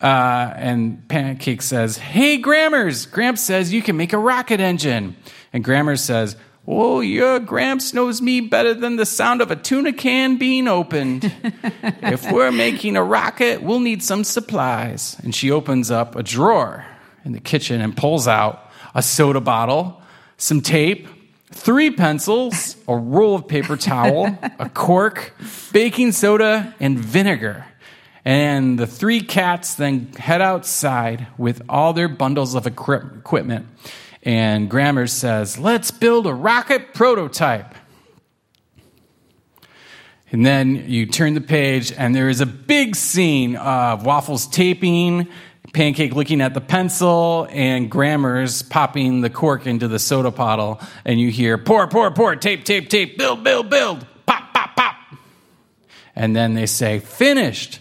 Uh, and Pancake says, Hey, Grammars, Gramps says you can make a rocket engine. And Grammars says, Oh, your Gramps knows me better than the sound of a tuna can being opened. [LAUGHS] if we're making a rocket, we'll need some supplies. And she opens up a drawer in the kitchen and pulls out a soda bottle, some tape, three pencils, a roll of paper towel, a [LAUGHS] cork, baking soda, and vinegar. And the three cats then head outside with all their bundles of equipment. And Grammars says, Let's build a rocket prototype. And then you turn the page, and there is a big scene of Waffles taping Pancake looking at the pencil and Grammars popping the cork into the soda bottle, and you hear pour, pour, pour, tape, tape, tape, build, build, build, pop, pop, pop. And then they say, finished.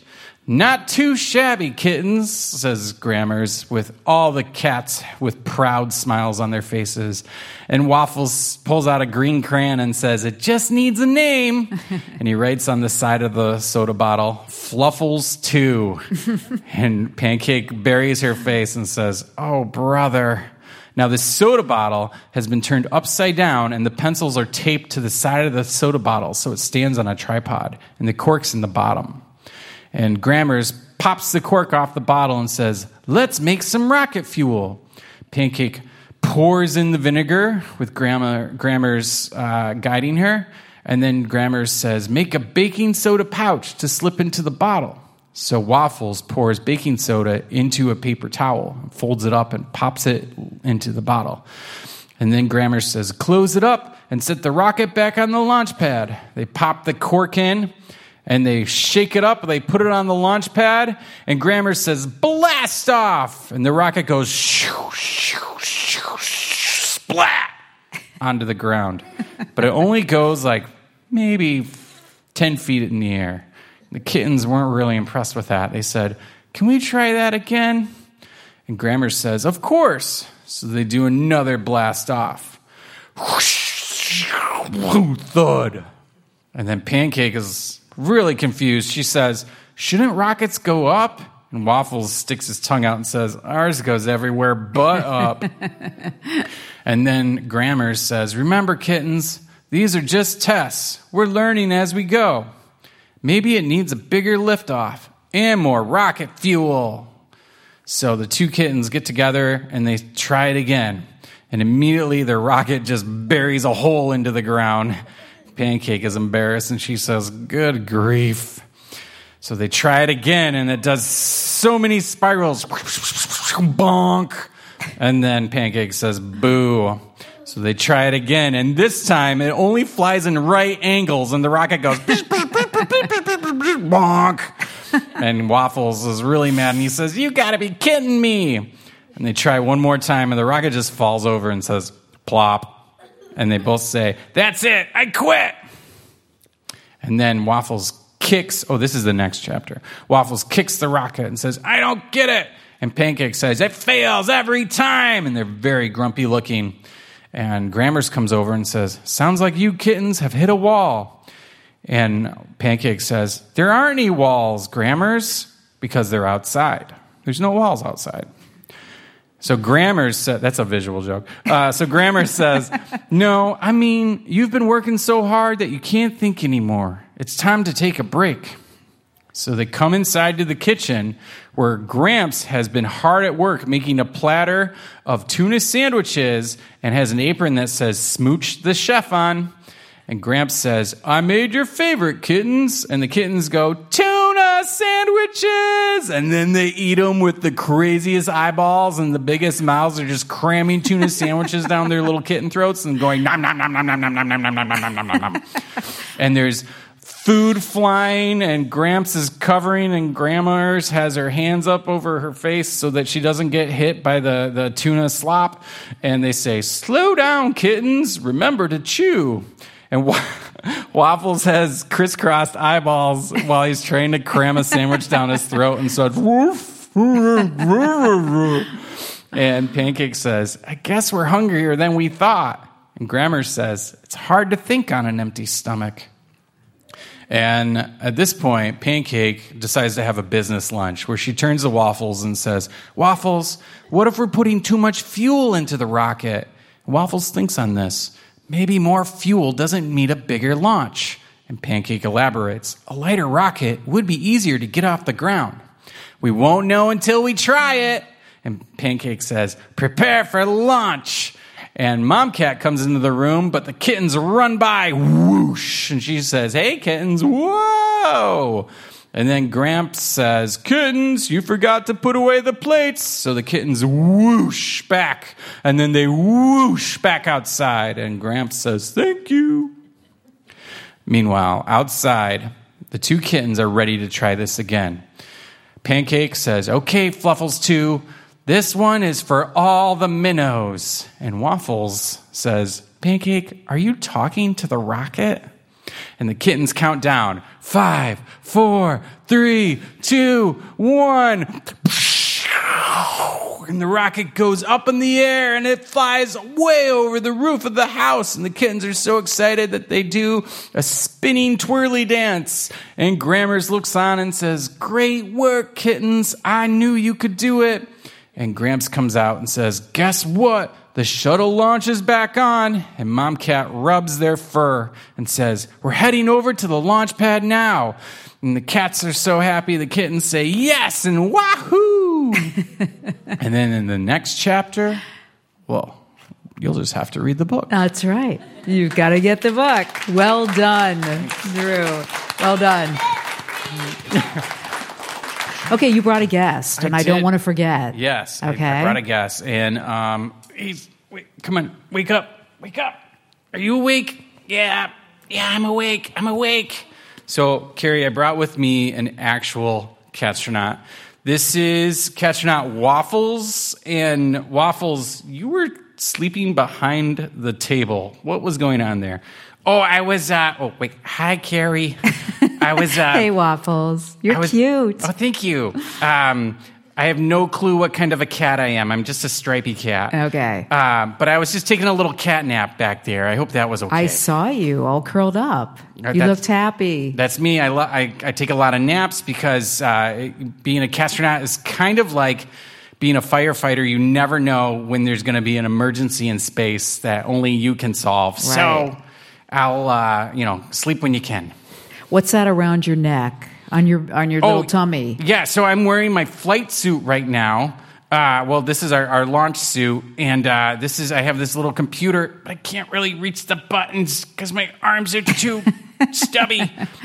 Not too shabby, kittens, says Grammars, with all the cats with proud smiles on their faces. And Waffles pulls out a green crayon and says, It just needs a name. [LAUGHS] and he writes on the side of the soda bottle, Fluffles 2. [LAUGHS] and Pancake buries her face and says, Oh, brother. Now, this soda bottle has been turned upside down, and the pencils are taped to the side of the soda bottle so it stands on a tripod, and the cork's in the bottom. And Grammars pops the cork off the bottle and says, Let's make some rocket fuel. Pancake pours in the vinegar with grammar, Grammars uh, guiding her. And then Grammars says, Make a baking soda pouch to slip into the bottle. So Waffles pours baking soda into a paper towel, folds it up, and pops it into the bottle. And then Grammars says, Close it up and set the rocket back on the launch pad. They pop the cork in and they shake it up, they put it on the launch pad, and Grammars says, blast off! And the rocket goes shoo, shoo, shoo, splat onto the ground. But it only goes like maybe 10 feet in the air. The kittens weren't really impressed with that. They said, Can we try that again? And Grammars says, Of course. So they do another blast off. Thud. And then Pancake is really confused. She says, Shouldn't rockets go up? And Waffles sticks his tongue out and says, Ours goes everywhere but up. [LAUGHS] and then Grammars says, Remember, kittens, these are just tests. We're learning as we go. Maybe it needs a bigger liftoff and more rocket fuel. So the two kittens get together and they try it again. And immediately their rocket just buries a hole into the ground. Pancake is embarrassed and she says, Good grief. So they try it again and it does so many spirals. Bonk. And then Pancake says, Boo. So they try it again, and this time it only flies in right angles, and the rocket goes bonk. And Waffles is really mad, and he says, "You got to be kidding me!" And they try one more time, and the rocket just falls over and says, "Plop." And they both say, "That's it, I quit." And then Waffles kicks. Oh, this is the next chapter. Waffles kicks the rocket and says, "I don't get it." And Pancake says, "It fails every time." And they're very grumpy looking. And Grammars comes over and says, Sounds like you kittens have hit a wall. And Pancake says, There aren't any walls, Grammars, because they're outside. There's no walls outside. So Grammer said, that's a visual joke. Uh, so grammar [LAUGHS] says, no, I mean, you've been working so hard that you can't think anymore. It's time to take a break. So they come inside to the kitchen where Gramps has been hard at work making a platter of tuna sandwiches and has an apron that says Smooch the Chef on. And Gramps says, I made your favorite kittens. And the kittens go, Tuna sandwiches! And then they eat them with the craziest eyeballs and the biggest mouths. They're just cramming tuna sandwiches down their little kitten throats and going, nom, nom, nom, nom, nom, nom, nom, nom, nom, nom, nom, nom, nom, nom. And there's food flying, and Gramps is covering, and Grandma's has her hands up over her face so that she doesn't get hit by the, the tuna slop. And they say, Slow down, kittens. Remember to chew. And [LAUGHS] Waffles has crisscrossed eyeballs while he's trying to cram a sandwich down his throat and so woof. and Pancake says, I guess we're hungrier than we thought. And Grammer says, It's hard to think on an empty stomach. And at this point, Pancake decides to have a business lunch where she turns to Waffles and says, Waffles, what if we're putting too much fuel into the rocket? Waffles thinks on this. Maybe more fuel doesn't mean a bigger launch. And Pancake elaborates, a lighter rocket would be easier to get off the ground. We won't know until we try it. And Pancake says, prepare for launch. And Mom Cat comes into the room, but the kittens run by, whoosh. And she says, Hey, kittens, whoa. And then Gramps says, Kittens, you forgot to put away the plates. So the kittens whoosh back, and then they whoosh back outside. And Gramps says, Thank you. Meanwhile, outside, the two kittens are ready to try this again. Pancake says, Okay, Fluffles 2, this one is for all the minnows. And Waffles says, Pancake, are you talking to the rocket? And the kittens count down five, four, three, two, one. And the rocket goes up in the air and it flies way over the roof of the house. And the kittens are so excited that they do a spinning twirly dance. And Grammars looks on and says, Great work, kittens. I knew you could do it. And Gramps comes out and says, Guess what? The shuttle launches back on. And Mom Cat rubs their fur and says, We're heading over to the launch pad now. And the cats are so happy, the kittens say, Yes, and wahoo! [LAUGHS] and then in the next chapter, well, you'll just have to read the book. That's right. You've got to get the book. Well done, Drew. Well done. [LAUGHS] Okay, you brought a guest, and I, I don't want to forget. Yes. Okay. I, I brought a guest, and um, he's. Wait, come on, wake up, wake up. Are you awake? Yeah, yeah, I'm awake. I'm awake. So, Kerri, I brought with me an actual catstronaut. This is catstronaut Waffles, and Waffles, you were sleeping behind the table. What was going on there? Oh, I was. Uh, oh, wait. Hi, Kerri. [LAUGHS] I was. Uh, hey, Waffles. You're was, cute. Oh, thank you. Um, I have no clue what kind of a cat I am. I'm just a stripy cat. Okay. Uh, but I was just taking a little cat nap back there. I hope that was okay. I saw you all curled up. Uh, you looked happy. That's me. I, lo- I, I, take a lot of naps because uh, being a astronaut is kind of like being a firefighter. You never know when there's going to be an emergency in space that only you can solve. Right. So I'll, uh, you know, sleep when you can. What's that around your neck on your on your oh, little tummy? Yeah, so I'm wearing my flight suit right now. Uh, well, this is our, our launch suit, and uh, this is I have this little computer, but I can't really reach the buttons because my arms are too [LAUGHS] stubby.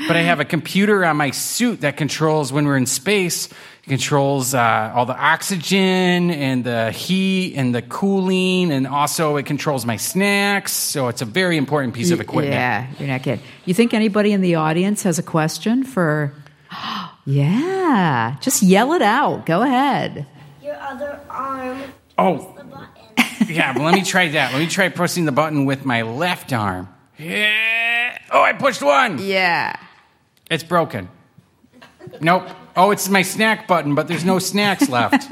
But I have a computer on my suit that controls when we're in space it controls uh, all the oxygen and the heat and the cooling, and also it controls my snacks. So it's a very important piece of equipment. Yeah, you're not kidding. You think anybody in the audience has a question for? [GASPS] yeah, just yell it out. Go ahead. Your other arm. Oh. [LAUGHS] yeah, well, let me try that. Let me try pressing the button with my left arm. Yeah. Oh, I pushed one. Yeah. It's broken. Nope. Oh, it's my snack button, but there's no snacks left.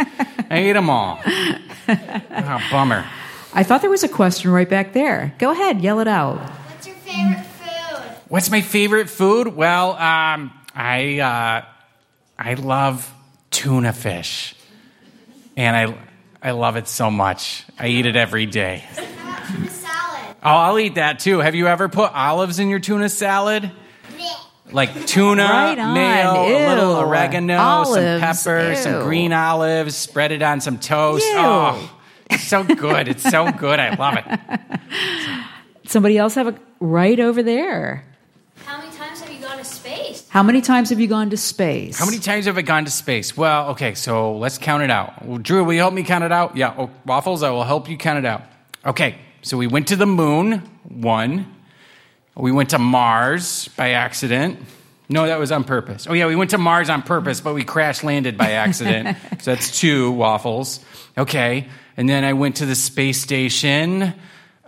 I ate them all. Oh, bummer. I thought there was a question right back there. Go ahead, yell it out. What's your favorite food? What's my favorite food? Well, um, I uh, I love tuna fish, and I I love it so much. I eat it every day. Tuna salad? Oh, I'll eat that too. Have you ever put olives in your tuna salad? Like tuna, Right on. mayo, a little oregano, Olives. some pepper, some green olives, spread it on some toast. Ew. Oh, it's so good. It's so good. I love it. Somebody else have a right over there. How many times have you gone to space? How many times have you gone to space? How many times have I gone to space? Well, okay, so let's count it out. Well, Drew, will you help me count it out? Yeah, oh, Waffles, I will help you count it out. Okay, so we went to the moon, one. We went to Mars by accident. No, that was on purpose. Oh, yeah, we went to Mars on purpose, but we crash landed by accident. [LAUGHS] so that's two waffles. Okay, and then I went to the space station, uh,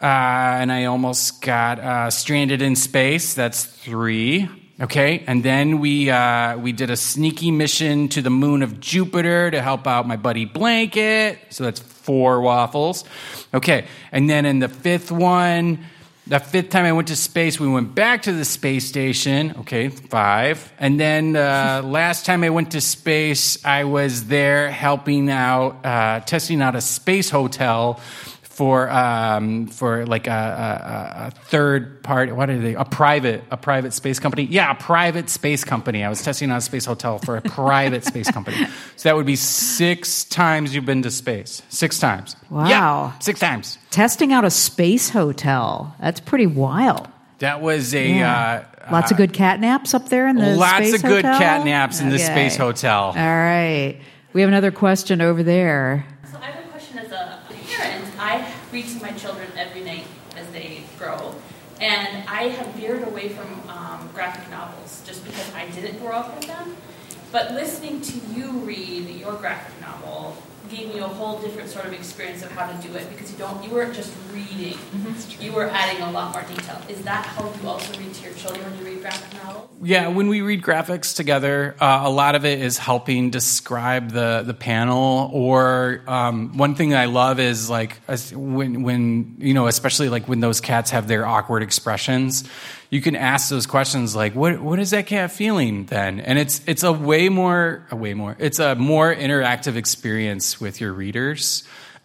and I almost got uh, stranded in space. That's three. Okay, and then we uh, we did a sneaky mission to the moon of Jupiter to help out my buddy Blanket. So that's four waffles. Okay, and then in the fifth one, the fifth time I went to space, we went back to the space station. Okay, five. And then uh, [LAUGHS] last time I went to space, I was there helping out, uh, testing out a space hotel for um, for like a, a, a third party. What are they? A private a private space company? Yeah, a private space company. I was testing out a space hotel for a [LAUGHS] private space company. So that would be six times you've been to space. Six times. Wow. Yeah, six times. Testing out a space hotel. That's pretty wild. That was a Yeah. uh, Lots of good cat naps up there in the space hotel. lots of good hotel? cat naps in the space hotel. All right. We have another question over there. So I have a question as a parent. I read to my children every night as they grow, and I have veered away from um, graphic novels just because I didn't grow up with them. But listening to you read your graphic novel gave me a whole different sort of experience of how to do it because you don't you weren't just reading. You were adding a lot more detail. Is that how you also read to your children when you read graphic novels? Yeah, when we read graphics together, uh, a lot of it is helping describe the the panel. Or um, one thing I love is like as- when when you know, especially like when those cats have their awkward expressions, you can ask those questions like, "What what is that cat feeling then?" And it's it's a way more a way more it's a more interactive experience with your readers.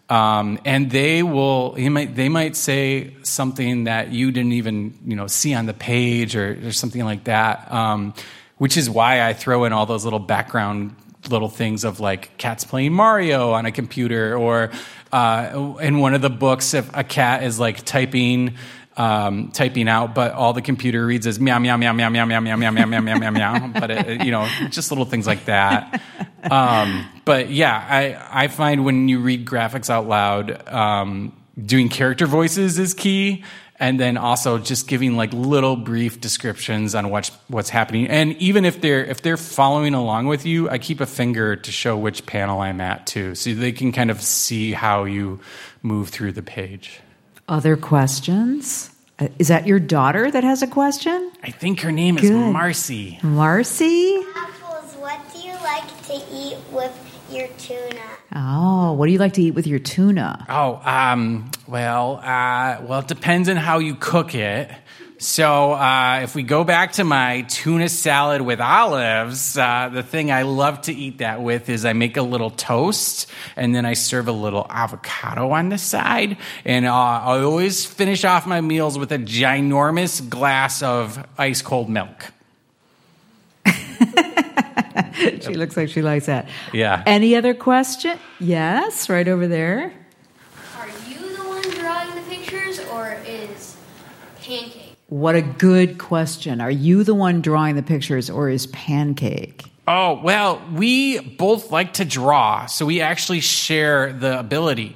Um, and they will might they might say something that you didn't even you know see on the page or, or something like that um, which is why i throw in all those little background little things of like cats playing mario on a computer or uh, in one of the books if a cat is like typing um, typing out, but all the computer reads is meow meow meow meow meow meow meow meow meow meow meow meow meow. But you know, just little things like that. Um, but yeah, I I find when you read graphics out loud, um, doing character voices is key, and then also just giving like little brief descriptions on what's what's happening. And even if they're if they're following along with you, I keep a finger to show which panel I'm at too, so they can kind of see how you move through the page. Other questions? Uh, Is that your daughter that has a question? I think her name is Marcy. Marcy? Apples, what do you like to eat with your tuna? Oh, what do you like to eat with your tuna? Oh, um, well, uh, well, it depends on how you cook it. So, uh, if we go back to my tuna salad with olives, uh, the thing I love to eat that with is I make a little toast and then I serve a little avocado on the side. And uh, I always finish off my meals with a ginormous glass of ice cold milk. [LAUGHS] She looks like she likes that. Yeah. Any other question? Yes, right over there. Are you the one drawing the pictures or is Pancake? What a good question. Are you the one drawing the pictures or is Pancake? Oh, well, we both like to draw, so we actually share the ability.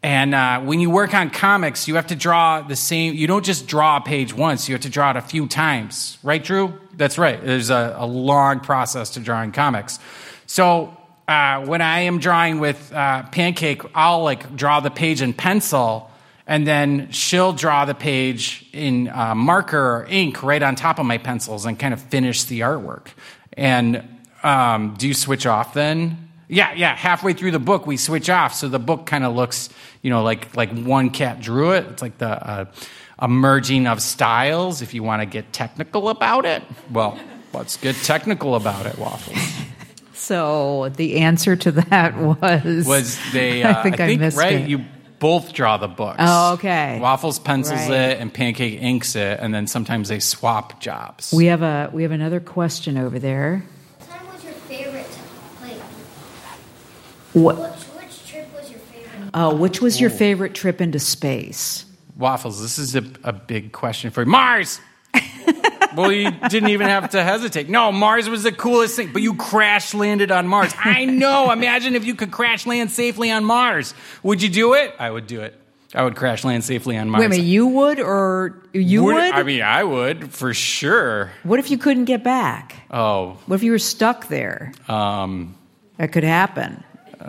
And uh, when you work on comics, you have to draw the same, you don't just draw a page once, you have to draw it a few times. Right, Drew? That's right. There's a, a long process to drawing comics. So uh, when I am drawing with uh, Pancake, I'll like draw the page in pencil, and then she'll draw the page in uh, marker or ink right on top of my pencils and kind of finish the artwork. And um, do you switch off then? Yeah, yeah. Halfway through the book, we switch off, so the book kind of looks, you know, like like one cat drew it. It's like the uh, a merging of styles. If you want to get technical about it, well, let's get technical about it, waffles. [LAUGHS] So the answer to that was Was they? [LAUGHS] Uh, I think I, missed right. it. You both draw the books. Oh, okay. Waffles pencils Right. it, and Pancake inks it, and then sometimes they swap jobs. we have a we have another question over there. What time was your favorite? Like, What? which, which trip was your favorite? Oh, which was your favorite trip into space? Waffles, this is a, a big question for you. Mars! [LAUGHS] well, you didn't even have to hesitate. No, Mars was the coolest thing, but you crash landed on Mars. I know. Imagine if you could crash land safely on Mars. Would you do it? I would do it. I would crash land safely on Mars. Wait a minute, you would or you would? I mean, I would for sure. what if you couldn't get back? Oh, What if you were stuck there? um, That could happen.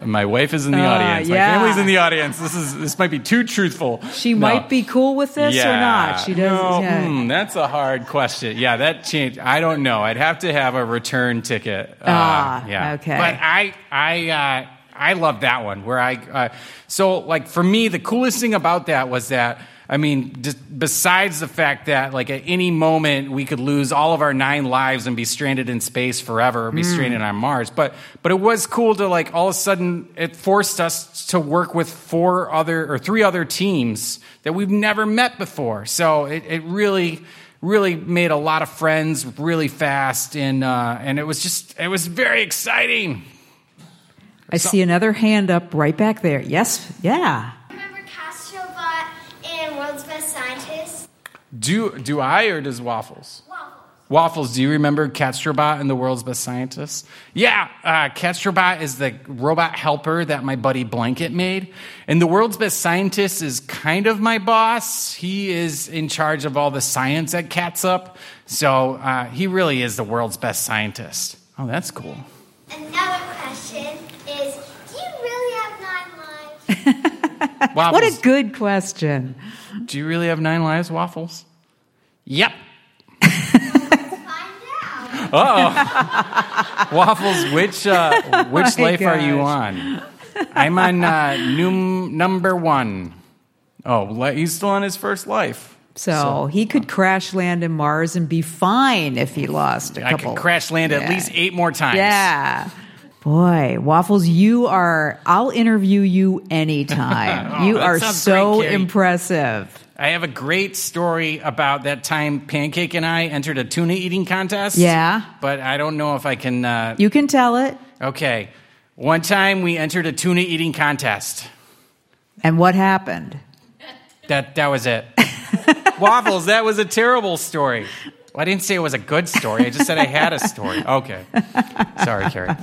My wife is in the Uh, audience. My yeah. family's in the audience. This is this might be too truthful. She No. might be cool with this or not. She does. No, yeah. hmm, that's a hard question. Yeah, that changed. I don't know. I'd have to have a return ticket. Uh, Ah, yeah. okay. But I, I, uh, I love that one. Where I, uh, so like for me, the coolest thing about that was that. I mean, just besides the fact that, like, at any moment we could lose all of our nine lives and be stranded in space forever, or be Hmm. stranded on Mars. But, but it was cool to, like, all of a sudden, it forced us to work with four other or three other teams that we've never met before. So it, it really, really made a lot of friends really fast, and uh, and it was just, it was very exciting. I see another hand up right back there. Yes. Yeah. Remember Catstrobot and World's Best Scientist? Do do I or does Waffles? Waffles. Waffles, do you remember Catstrobot and the world's best scientist? Yeah, uh, Catstrobot is the robot helper that my buddy Blanket made. And the world's best scientist is kind of my boss. He is in charge of all the science at Catsup. So uh, he really is the world's best scientist. Oh, that's cool. Another question is, do you really have nine lives? [LAUGHS] What a good question. Do you really have nine lives, Waffles? Yep. oh. Waffles, which uh, [LAUGHS] which my life are you on? I'm on uh, num- number one. Oh, he's still on his first life. So, he could crash land in Mars and be fine if he lost a I couple. I could crash land at least eight more times. Yeah. Boy, Waffles, you are, I'll interview you anytime. [LAUGHS] Oh, you are so great, impressive. I have a great story about that time Pancake and I entered a tuna eating contest. Yeah. But I don't know if I can. Uh, You can tell it. okay. One time we entered a tuna eating contest. And what happened? That that was it. [LAUGHS] Waffles, that was a terrible story. Well, I didn't say it was a good story. I just said I had a story. [LAUGHS] Okay. Sorry, Kerri.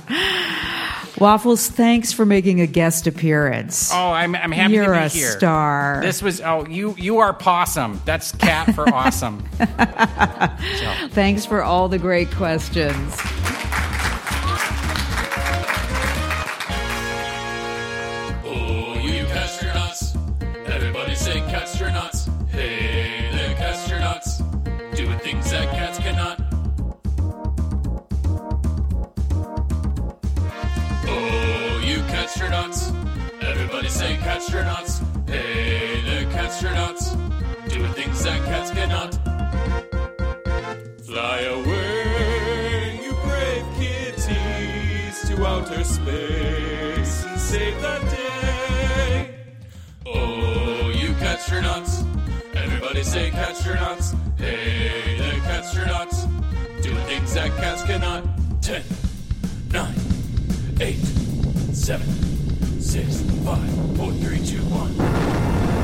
Waffles, thanks for making a guest appearance. Oh, I'm, I'm happy You're to be a here. star. This was oh you you are pawsome. That's cat for awesome. [LAUGHS] So, Thanks for all the great questions. You catstronauts. Everybody say catstronauts. Hey, the catstronauts. Doing things that cats cannot. Ten, nine, eight, seven, six, five, four, three, two, one.